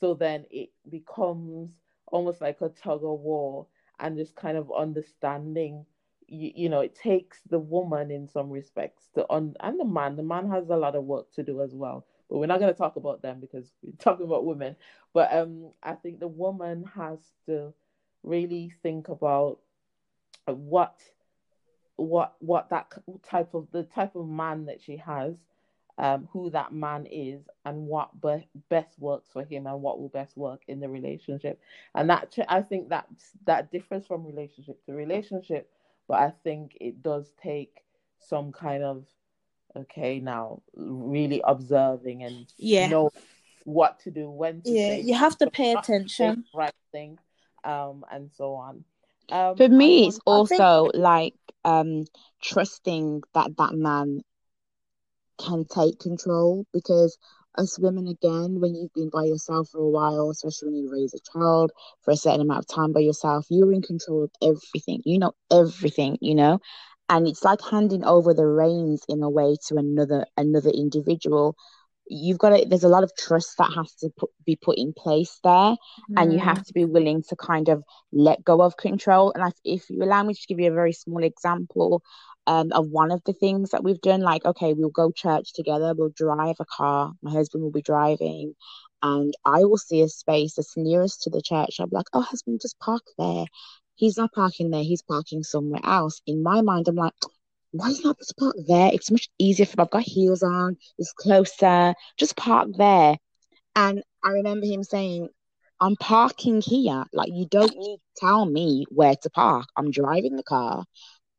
So then it becomes almost like a tug of war and just kind of understanding. You, you know, it takes the woman in some respects to un- and the man. The man has a lot of work to do as well. But we're not going to talk about them because we're talking about women. But um, I think the woman has to really think about what what what that type of the type of man that she has um who that man is and what be- best works for him and what will best work in the relationship and that ch- i think that that differs from relationship to relationship but i think it does take some kind of okay now really observing and Yeah. know what to do when to Yeah, say you have to pay not to attention. right thing um and so on um For me, want- it's I think- also like um trusting that that man can take control because us women again when you've been by yourself for a while especially when you raise a child for a certain amount of time by yourself you're in control of everything. You know everything you know? And it's like handing over the reins in a way to another another individual you've got to there's a lot of trust that has to put, be put in place there and you have to be willing to kind of let go of control. And I, if you allow me to give you a very small example um, of one of the things that we've done like okay we'll go church together we'll drive a car my husband will be driving and i will see a space that's nearest to the church. I'll be like oh husband just park there. He's not parking there he's parking somewhere else. In my mind i'm like why is not this park there? It's much easier for I've got heels on, it's closer, just park there. And I remember him saying, I'm parking here. Like you don't need to tell me where to park. I'm driving the car.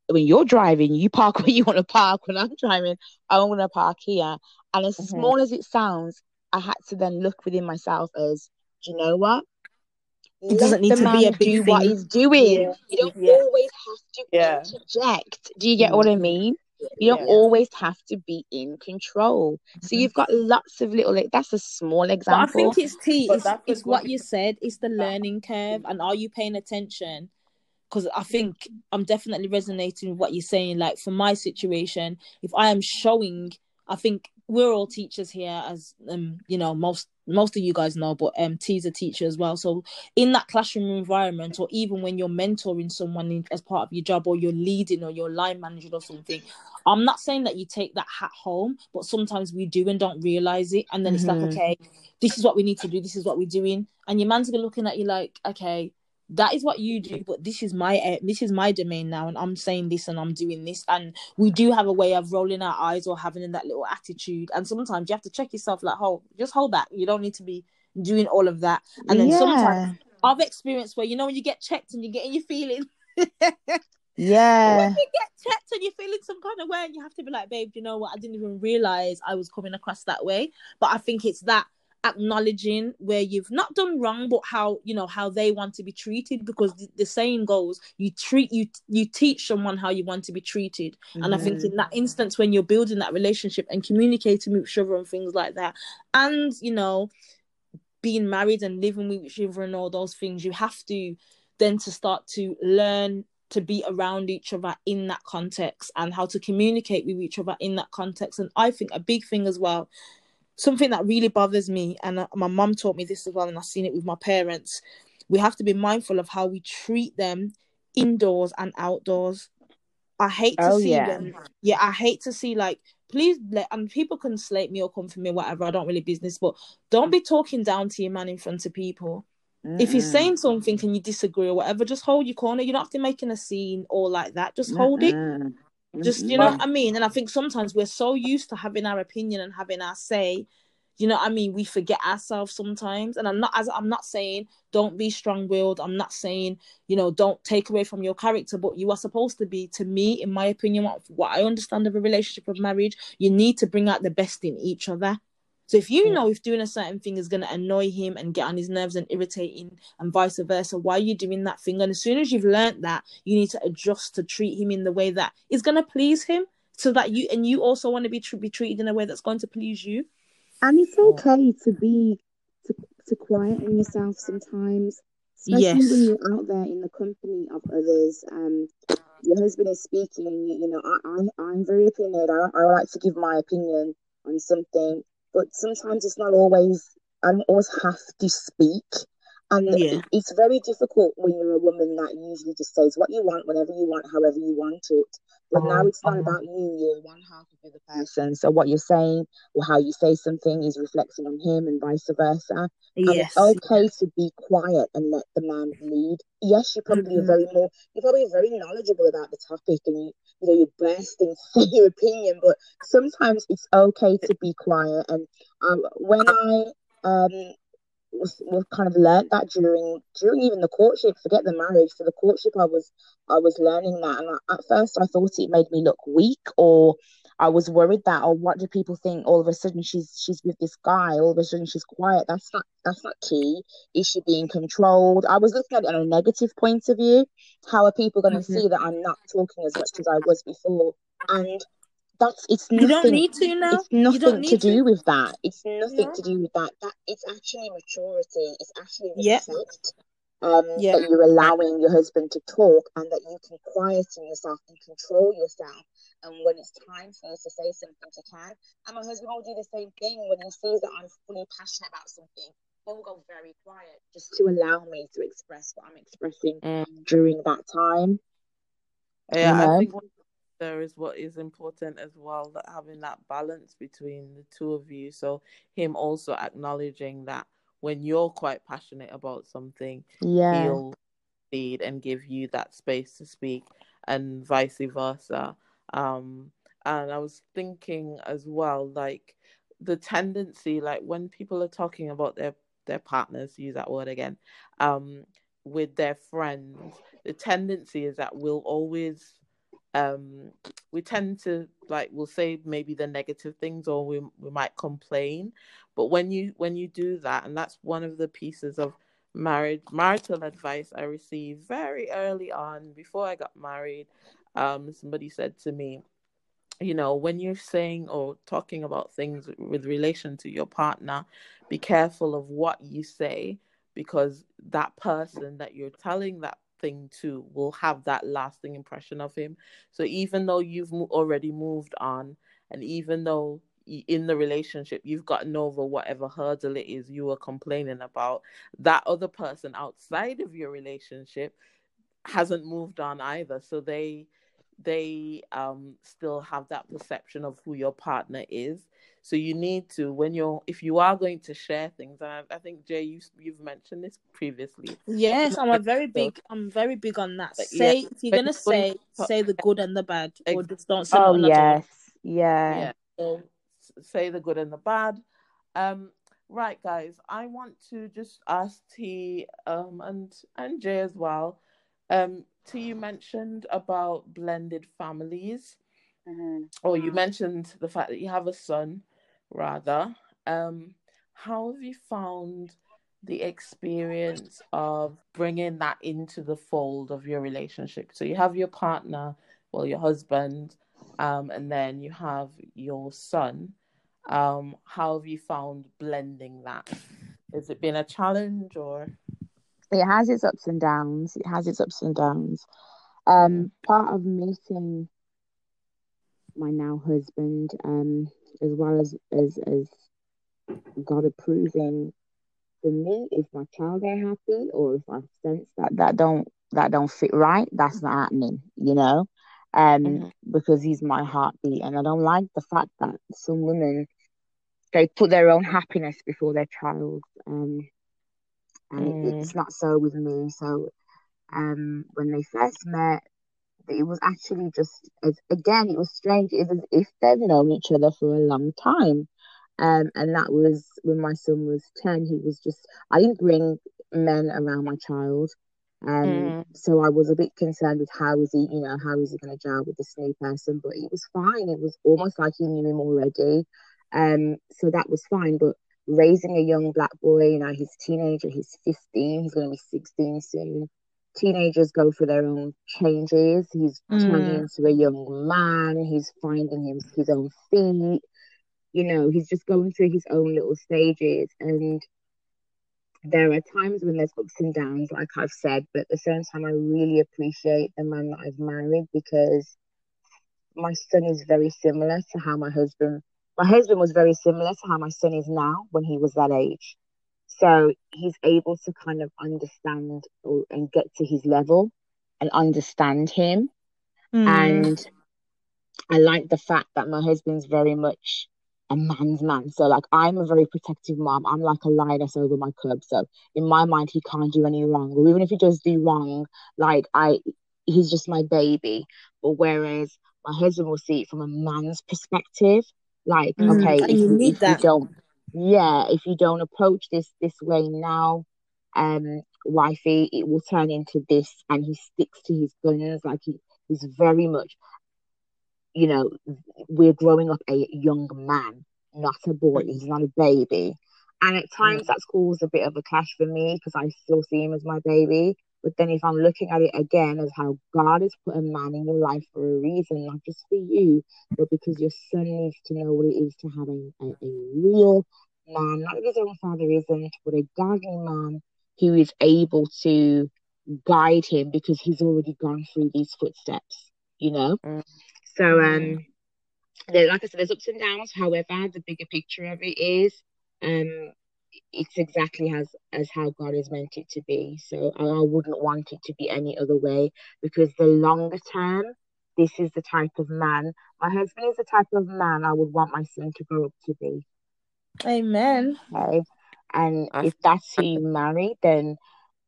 When you're driving, you park where you want to park. When I'm driving, I want to park here. And as Mhm. small as it sounds, I had to then look within myself as, do you know what? It doesn't need to be a big do what he's doing. Yeah. You don't Yeah. always have to Yeah. interject. Do you get what I mean? You don't Yeah. always have to be in control. So Mhm. you've got lots of little. Like, that's a small But I think it's T. But It's, it's what you said. It's the learning curve, and are you paying attention? Because I think I'm definitely resonating with what you're saying. Like for my situation, if I am showing, I think we're all teachers here, as um, you know, most most of you guys know, but um, T's a teacher as well. So in that classroom environment, or even when you're mentoring someone in, as part of your job, or you're leading, or you're line managing, or something, I'm not saying that you take that hat home, but sometimes we do and don't realize it, and then it's like, Mhm. okay, this is what we need to do, this is what we're doing, and your man's gonna looking at you like, okay, that is what you do, but this is my eh, this is my domain now, and I'm saying this and I'm doing this, and we do have a way of rolling our eyes or having that little attitude, and sometimes you have to check yourself, like, hold, just hold back, you don't need to be doing all of that, and then sometimes I've experienced where you know when you get checked and you get in your feelings. yeah, when you get checked and you're feeling some kind of way and you have to be like babe you know what? I didn't even realize i was coming across that way. But i think it's that acknowledging where you've not done wrong but how you know how they want to be treated because the, the saying goes you treat you you teach someone how you want to be treated. And i think in that mm-hmm. instance when you're building that relationship and communicating with each other and things like that and you know being married and living with each other and all those things you have to then to start to learn to be around each other in that context and how to communicate with each other in that context. And i think a big thing as well something that really bothers me and uh, my mum taught me this as well and i've seen it with my parents we have to be mindful of how we treat them indoors and outdoors i hate to Oh, see yeah. when yeah i hate to see like please let and people can slate me or come for me whatever i don't really business but don't be talking down to your man in front of people if he's Mm-mm. saying something and you disagree or whatever, just hold your corner. You don't have to make a scene or like that. Just hold it. Just mm-hmm. you know what I mean. And I think sometimes we're so used to having our opinion and having our say. You know what I mean? We forget ourselves sometimes. And I'm not as I'm not saying don't be strong willed. I'm not saying, you know, don't take away from your character, but you are supposed to be, to me, in my opinion, what, what I understand of a relationship of marriage, you need to bring out the best in each other. So if you Yeah. know if doing a certain thing is going to annoy him and get on his nerves and irritating and vice versa, why are you doing that thing? And as soon as you've learnt that, you need to adjust to treat him in the way that is going to please him, so that you and you also want to be tr- be treated in a way that's going to please you. And it's okay to be to, to quieten yourself sometimes, especially Yes. when you're out there in the company of others. Um, your husband is speaking, you, you know, I, I I'm very opinionated. I, I like to give my opinion on something, but sometimes it's not always. I don't always have to speak, and Yeah. it's very difficult when you're a woman that usually just says what you want, whenever you want, however you want it. But now it's not about you; you're one half of the other person. So what you're saying or how you say something is reflecting on him, and vice versa. And Yes. it's okay to be quiet and let the man lead. Yes, you probably are Mhm. very more you're probably very knowledgeable about the topic and you, you know you're bursting your opinion, but sometimes it's okay to be quiet. And um, when I um was, was kind of learned that during during even the courtship, forget the marriage, for the courtship I was I was learning that, and I, at first I thought it made me look weak or I was worried that, or what do people think? All of a sudden she's she's with this guy. All of a sudden she's quiet. That's not that's not key. Is she being controlled? I was looking at it on a negative point of view. How are people going to Mhm. see that I'm not talking as much as I was before? And that's it's nothing. You don't need to now. It's You don't nothing to do to. with that. It's nothing No. to do with that. That it's actually maturity. It's actually Yeah. respect. Um, Yeah. that you're allowing your husband to talk and that you can quieten yourself and control yourself. And when it's time for you to say something, you can. And my husband will do the same thing when he sees that I'm fully passionate about something. He'll go very quiet just to allow me to express what I'm expressing Mm. during that time. Yeah, You I know? think what there is what is important as well that having that balance between the two of you. So him also acknowledging that when you're quite passionate about something, Yeah. he'll lead and give you that space to speak, and vice versa. Um, and I was thinking as well, like the tendency, like when people are talking about their their partners, use that word again, um, with their friends, the tendency is that we'll always um we tend to like we'll say maybe the negative things or we we might complain. But when you when you do that and that's one of the pieces of marriage marital advice i received very early on before i got married um somebody said to me you know when you're saying or talking about things with relation to your partner be careful of what you say because that person that you're telling that thing to will have that lasting impression of him. So even though you've already moved on and even though in the relationship you've gotten over whatever hurdle it is you were complaining about that other person outside of your relationship hasn't moved on either. So they they um still have that perception of who your partner is so you need to when you're if you are going to share things and i, I think jay you, you've mentioned this previously Yes, I'm a very big. I'm very big on that. But yeah, Say if you're gonna you're say, to- say the good and the bad, or just don't say Oh nothing yes. Yeah. yeah so say the good and the bad um right guys i want to just ask t um and and jay as well um t you mentioned about blended families. Or you mentioned the fact that you have a son rather. Um how have you found the experience of bringing that into the fold of your relationship? So you have your partner well your husband um and then you have your son. Um how have you found blending that? Has it been a challenge or it has its ups and downs. It has its ups and downs. Um, part of meeting my now husband, um, as well as as as God approving for me if my child are happy or if I sense that that don't that don't fit right, that's not happening, you know. Um, Mhm. because he's my heartbeat, and I don't like the fact that some women they put their own happiness before their child. Um, and Mm. it's not so with me. So, um, when they first met, it was actually just as again, it was strange. It was as if they've known each other for a long time. Um, and that was when my son was ten. He was just I didn't bring men around my child. Um, Mm. so I was a bit concerned with how is he, you know, how is he going to gel with this new person? But it was fine. It was almost like he knew him already. Um, so that was fine. But raising a young black boy, you know, he's a teenager, he's 15, he's going to be 16 soon. Teenagers go through their own changes. He's turning Mm. into a young man, he's finding his, his own feet, you know, he's just going through his own little stages. And there are times when there's ups and downs, like I've said, but at the same time, I really appreciate the man that I've married because my son is very similar to how my husband my husband was very similar to how my son is now when he was that age. So he's able to kind of understand or, and get to his level and understand him. Mm. and i like the fact that my husband's very much a man's man. So like i'm a very protective mom. I'm like a lioness over my cub. So in my mind he can't do any wrong. Or even if he does do wrong like i he's just my baby. But whereas my husband will see it from a man's perspective like Mm, okay if you need if you don't yeah if you don't approach this this way now um wifey it will turn into this and he sticks to his guns like he, he's very much you know we're growing up a young man not a boy he's not a baby. And at times that's caused a bit of a clash for me because i still see him as my baby But then if I'm looking at it again as how God has put a man in your life for a reason, not just for you, but because your son needs to know what it is to have a, a, a real man, not that his own father isn't, but a godly man who is able to guide him because he's already gone through these footsteps, you know? Mm. So um there, like I said, there's ups and downs. However, the bigger picture of it is um it's exactly as as how God has meant it to be. So I, I wouldn't want it to be any other way because the longer term, this is the type of man. My husband is the type of man I would want my son to grow up to be. Amen. Okay. And if that's who you marry, then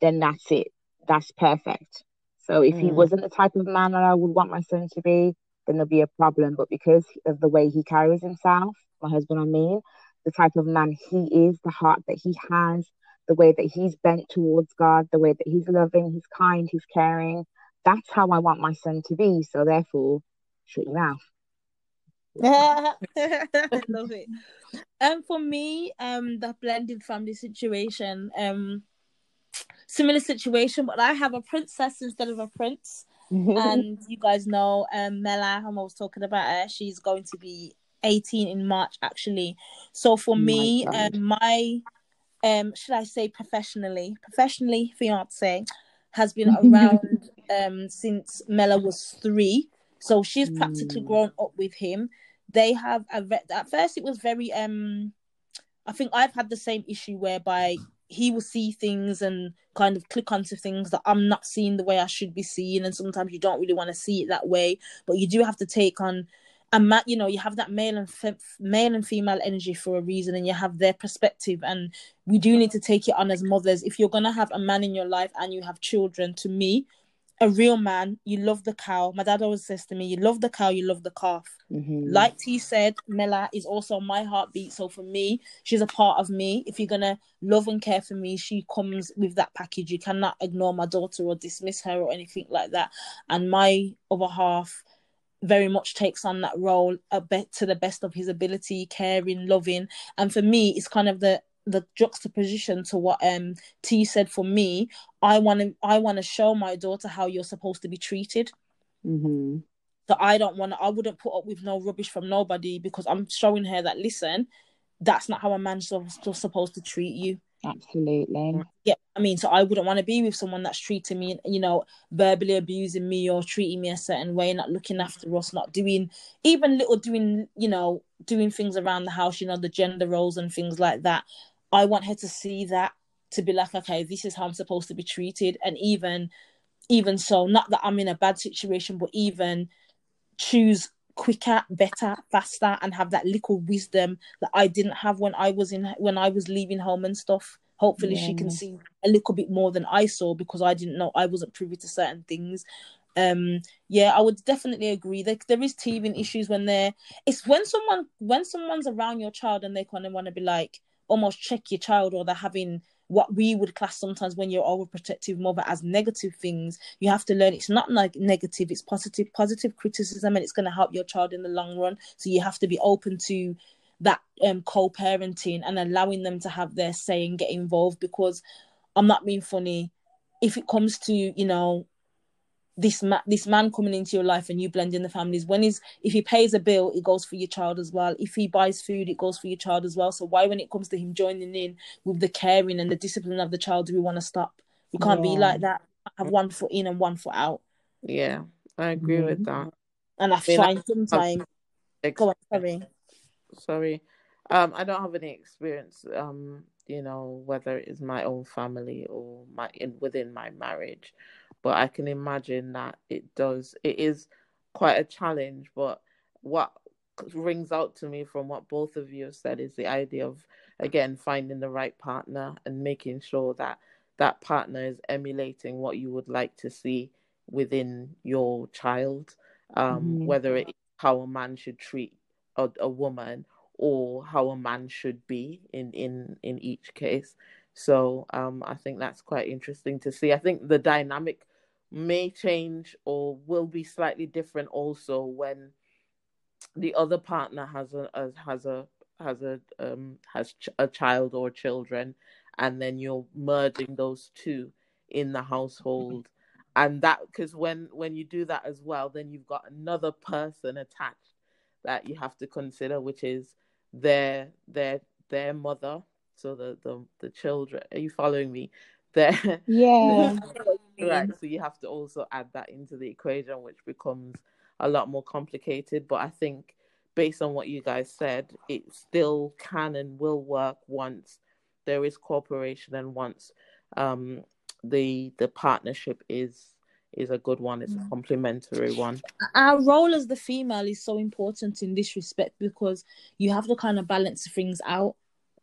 then that's it. That's perfect. So if he Mm. wasn't the type of man that I would want my son to be, then there'll be a problem. But because of the way he carries himself, my husband, I mean, the type of man he is, the heart that he has, the way that he's bent towards God, the way that he's loving, he's kind, he's caring, that's how I want my son to be. So therefore, shut your mouth. I love it. Um, for me, um, the blended family situation, um, similar situation, but I have a princess instead of a prince. and you guys know um Mela, I'm always talking about her. She's going to be 18 in March actually. So for My me, God. um my um should I say professionally, professionally fiance has been around um since Mela was three. So she's practically Mm. grown up with him. They have a ve- at first it was very um I think I've had the same issue whereby he will see things and kind of click onto things that I'm not seeing the way I should be seeing, and sometimes you don't really want to see it that way, but you do have to take on a ma- you know you have that male and fe- male and female energy for a reason, and you have their perspective, and we do need to take it on as mothers. If you're gonna have a man in your life and you have children, to me, a real man, you love the cow. My dad always says to me, "You love the cow, you love the calf." Mhm. like T said, Mela is also my heartbeat. So for me, she's a part of me. If you're gonna love and care for me, she comes with that package. You cannot ignore my daughter or dismiss her or anything like that. And my other half very much takes on that role a bit to the best of his ability, caring, loving. And for me, it's kind of the the juxtaposition to what um T said for me. I want to I want to show my daughter how you're supposed to be treated. Mhm. So I don't want to, I wouldn't put up with no rubbish from nobody because I'm showing her that, listen, that's not how a man's supposed to treat you. Absolutely. Mm. Yeah, I mean, so I wouldn't want to be with someone that's treating me, you know, verbally abusing me or treating me a certain way, not looking after us, not doing even little doing, you know, doing things around the house, you know, the gender roles and things like that. I want her to see that to be like, okay, this is how I'm supposed to be treated, and even, even so, not that I'm in a bad situation, but even choose quicker, better, faster, and have that little wisdom that I didn't have when I was in when I was leaving home and stuff. Hopefully, she can see a little bit more than I saw because I didn't know I wasn't privy to certain things. Um, yeah, I would definitely agree. There, there is teething issues when they're. It's when someone when someone's around your child and they kind of want to be like almost check your child or they're having what we would class sometimes when you're overprotective mother as negative things. You have to learn it's not like negative it's positive positive criticism and it's going to help your child in the long run. So you have to be open to that um co-parenting and allowing them to have their say and get involved because i'm not being funny. If it comes to you know this ma- this man coming into your life and you blend in the families when he's if he pays a bill it goes for your child as well. If he buys food it goes for your child as well. So why when it comes to him joining in with the caring and the discipline of the child do we want to stop? We can't be like that. Have one foot in and one foot out. Yeah, I agree with that. and i I- find sometimes go on sorry. Sorry, um, I don't have any experience. Um, you know, whether it is my own family or my in within my marriage, but I can imagine that it does. It is quite a challenge. But what rings out to me from what both of you have said is the idea of again finding the right partner and making sure that that partner is emulating what you would like to see within your child um Mhm. whether it's how a man should treat a, a woman or how a man should be in in in each case so um i think that's quite interesting to see i think the dynamic may change or will be slightly different also when the other partner has a, has a has a um has a child or children and then you're merging those two in the household. And that because when when you do that as well then you've got another person attached that you have to consider which is their their their mother. So the the, the children are you following me their Yeah. right so you have to also add that into the equation which becomes a lot more complicated but i think based on what you guys said it still can and will work once there is cooperation and once um the the partnership is is a good one it's a complementary one our role as the female is so important in this respect because you have to kind of balance things out.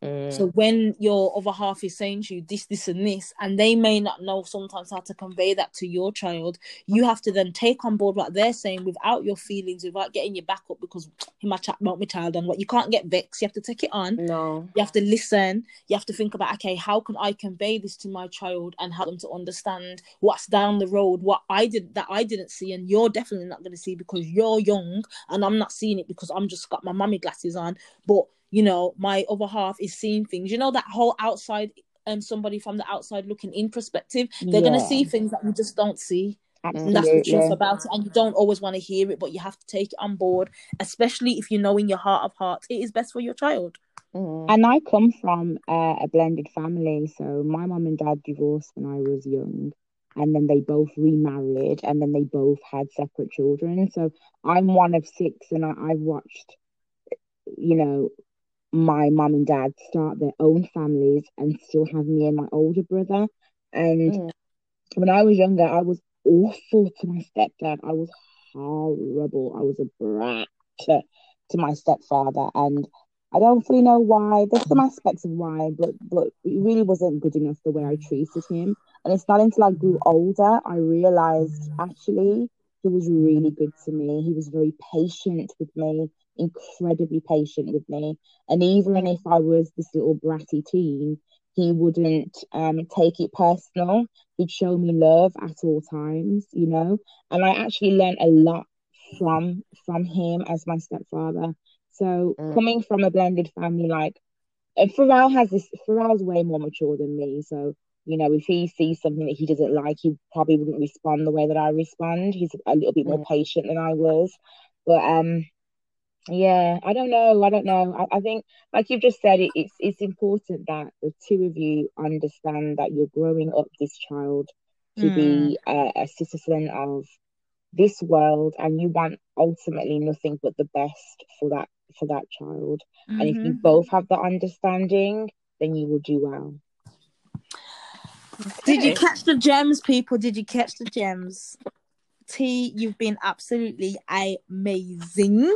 Mm, So when your other half is saying to you this, this, and this, and they may not know sometimes how to convey that to your child, you have to then take on board what they're saying without your feelings, without getting your back up because he might chat about my child and what you can't get vexed. You have to take it on. no You have to listen. You have to think about okay, how can I convey this to my child and help them to understand what's down the road, what I did that I didn't see, and you're definitely not going to see because you're young and I'm not seeing it because I'm just got my mummy glasses on. But you know, my other half is seeing things. You know that whole outside um somebody from the outside looking in perspective. They're gonna see things that you just don't see. And that's the truth about it. And you don't always want to hear it, but you have to take it on board, especially if you know in your heart of hearts it is best for your child. Mm, And I come from uh, a blended family. So my mum and dad divorced when I was young, and then they both remarried, and then they both had separate children. So I'm one of six, and I, I've watched, you know, my mum and dad start their own families and still have me and my older brother. And Mm. when I was younger, I was awful to my stepdad. I was horrible. I was a brat to, to my stepfather, and I don't fully know why. There's some aspects of why, but but it really wasn't good enough the way I treated him. And it's not until I grew older I realized actually he was really good to me. He was very patient with me, incredibly patient with me. And even if I was this little bratty teen, he wouldn't um take it personal. He'd show me love at all times, you know. And I actually learned a lot from from him as my stepfather. So Mm. coming from a blended family, like and Pharrell has this Pharrell's way more mature than me. So, you know, if he sees something that he doesn't like, he probably wouldn't respond the way that I respond. He's a little bit more patient than I was. But um yeah, I don't know. I don't know. I, I think like you've just said, it, it's it's important that the two of you understand that you're growing up this child to be a, a citizen of this world and you want ultimately nothing but the best for that for that child. And if you Mhm. both have that understanding, then you will do well. Did you catch the gems, people? Did you catch the gems? T, you've been absolutely amazing.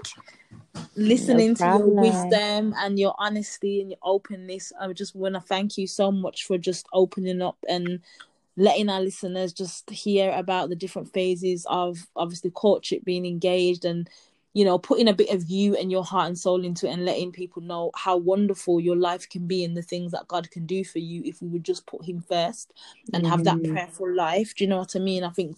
Listening to your wisdom and your honesty and your openness. I just want to thank you so much for just opening up and letting our listeners just hear about the different phases of obviously courtship being engaged and you know putting a bit of you and your heart and soul into it and letting people know how wonderful your life can be and the things that God can do for you if we would just put him first and have that Mhm. prayerful life. Do you know what I mean? I think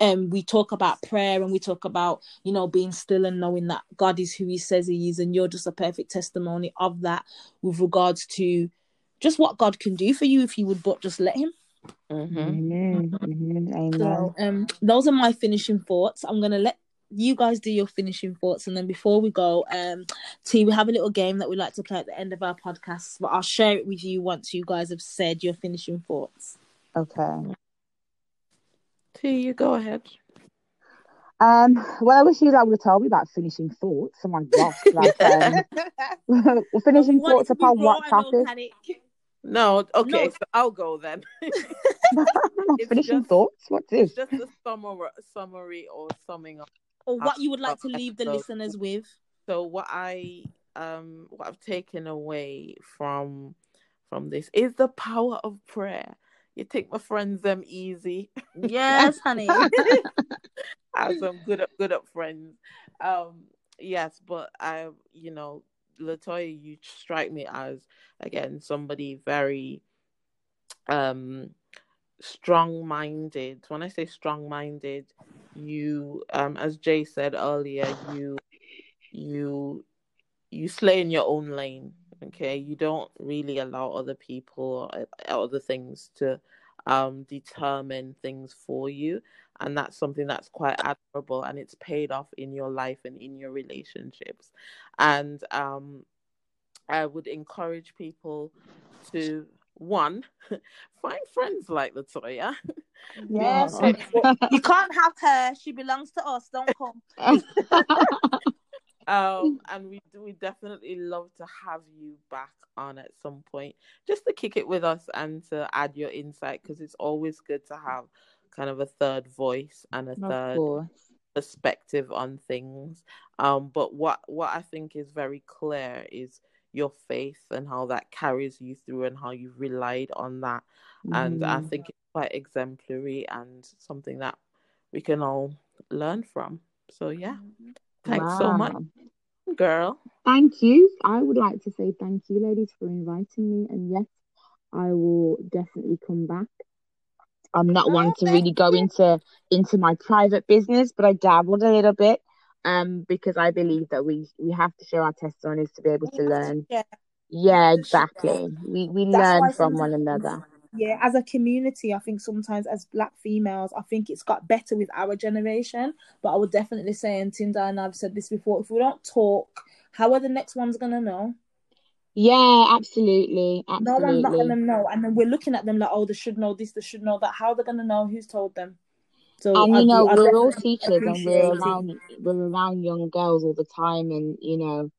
um we talk about prayer and we talk about you know being still and knowing that God is who he says he is and you're just a perfect testimony of that with regards to just what God can do for you if you would but just let him. Mhm. Mhm, mhm, Amen. So um those are my finishing thoughts. I'm gonna let you guys do your finishing thoughts and then before we go, um T, we have a little game that we like to play at the end of our podcast, but I'll share it with you once you guys have said your finishing thoughts. Okay. T, you go ahead. Um, well, I wish you I would have told me about finishing thoughts. Oh my gosh, like um, well, finishing We want it thoughts to upon what and no topic? No, okay, No. so I'll go then. Finishing just- thoughts. What's this? Just a summary, summary or summing up. Or what you would like to leave the so- listeners with. So what I um what I've taken away from from this is the power of prayer. You take my friends them easy. Yes, honey. as some good up good up friends. Um yes, but I you know, Latoya, you strike me as again somebody very um strong minded. When I say strong minded, you um as Jay said earlier, you you you slay in your own lane. Okay, you don't really allow other people or uh, other things to um, determine things for you. And that's something that's quite admirable and it's paid off in your life and in your relationships. And um, I would encourage people to one, find friends like Latoya. Yes. You can't have her. She belongs to us. Don't come. um, and we we definitely love to have you back on at some point, just to kick it with us and to add your insight because it's always good to have kind of a third voice and a of third course. perspective on things. Um, but what what I think is very clear is your faith and how that carries you through and how you've relied on that. And I Mm. think it's quite exemplary and something that we can all learn from. So yeah, thanks so much, girl. Thank you. I would like to say thank you, ladies, for inviting me. And yes, I will definitely come back. I'm not Oh, one to really go into into my private business, but I dabbled a little bit. Um, because I believe that we we have to share our testimonies to be able to We have to learn. Yeah, share. exactly. We we That's learn from one another. Yeah, as a community, I think sometimes as black females, I think it's got better with our generation. But I would definitely say, and Tendai and I've said this before, if we don't talk, how are the next ones gonna know? Yeah, absolutely, No one's not gonna know. And then we're looking at them like, oh, they should know this, they should know that. How they're they gonna know who's told them? So And I you know, I we're all teachers and we're it. around we're around young girls all the time and you know,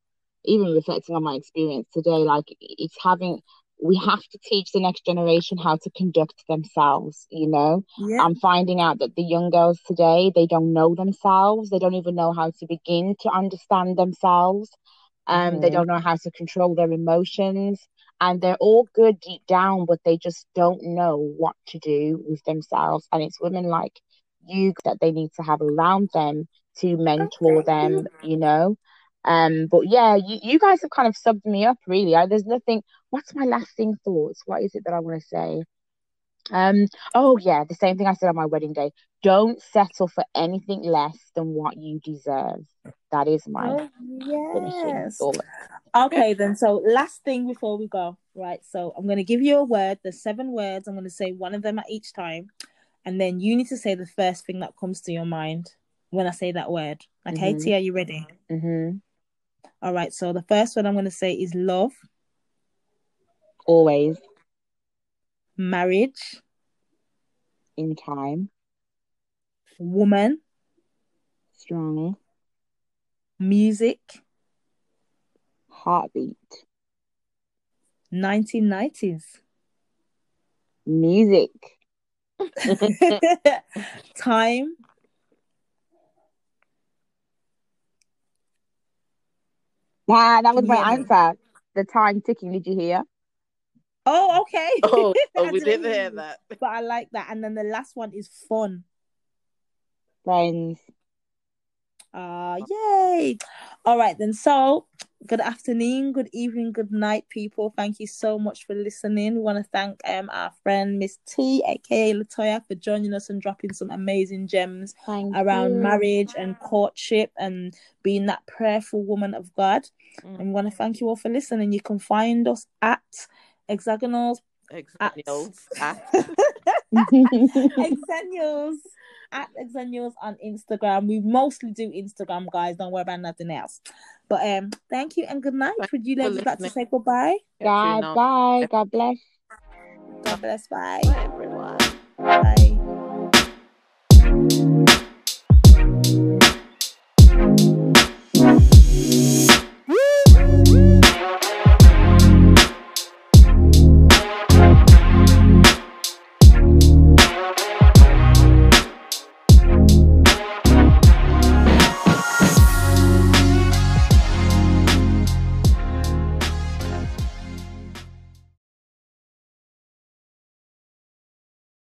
even reflecting on my experience today, like it's having we have to teach the next generation how to conduct themselves, you know. Yeah, I'm finding out that the young girls today, they don't know themselves. They don't even know how to begin to understand themselves. Um, they Mhm. don't know how to control their emotions. And they're all good deep down, but they just don't know what to do with themselves. And it's women like you that they need to have around them to mentor you. them, you know. Um, but yeah, you, you guys have kind of subbed me up really. I, there's nothing. What's my lasting thoughts? What is it that I want to say? Um, oh yeah, the same thing I said on my wedding day. Don't settle for anything less than what you deserve. That is my Oh finishing yes. Okay, then. So, last thing before we go, right? So, I'm going to give you a word. There's seven words. I'm going to say one of them at each time. And then you need to say the first thing that comes to your mind when I say that word. Okay, Mhm. Tia, are you ready? hmm All right. So, the first one I'm going to say is love, Always. Marriage, in time, woman, strong, music, heartbeat, 1990s, music, time, Ah, that was my answer. The time ticking. Did you hear? Oh, okay. Oh, oh we didn't didn't hear that. But I like that. And then the last one is fun. Friends. Ah, yay. All right, then. So, good afternoon, good evening, good night, people. Thank you so much for listening. We want to thank um our friend Miss T, aka Latoya, for joining us and dropping some amazing gems Thank around you. marriage and courtship and being that prayerful woman of God. Mm. And we want to thank you all for listening. You can find us at Hexagonals Exennials at at Exennials on Instagram. We mostly do Instagram, guys. Don't worry about nothing else. But um, thank you and good night. Thank Would you you ladies like to say goodbye? God, bye. God bless. God bless. Bye. Bye, everyone. Bye.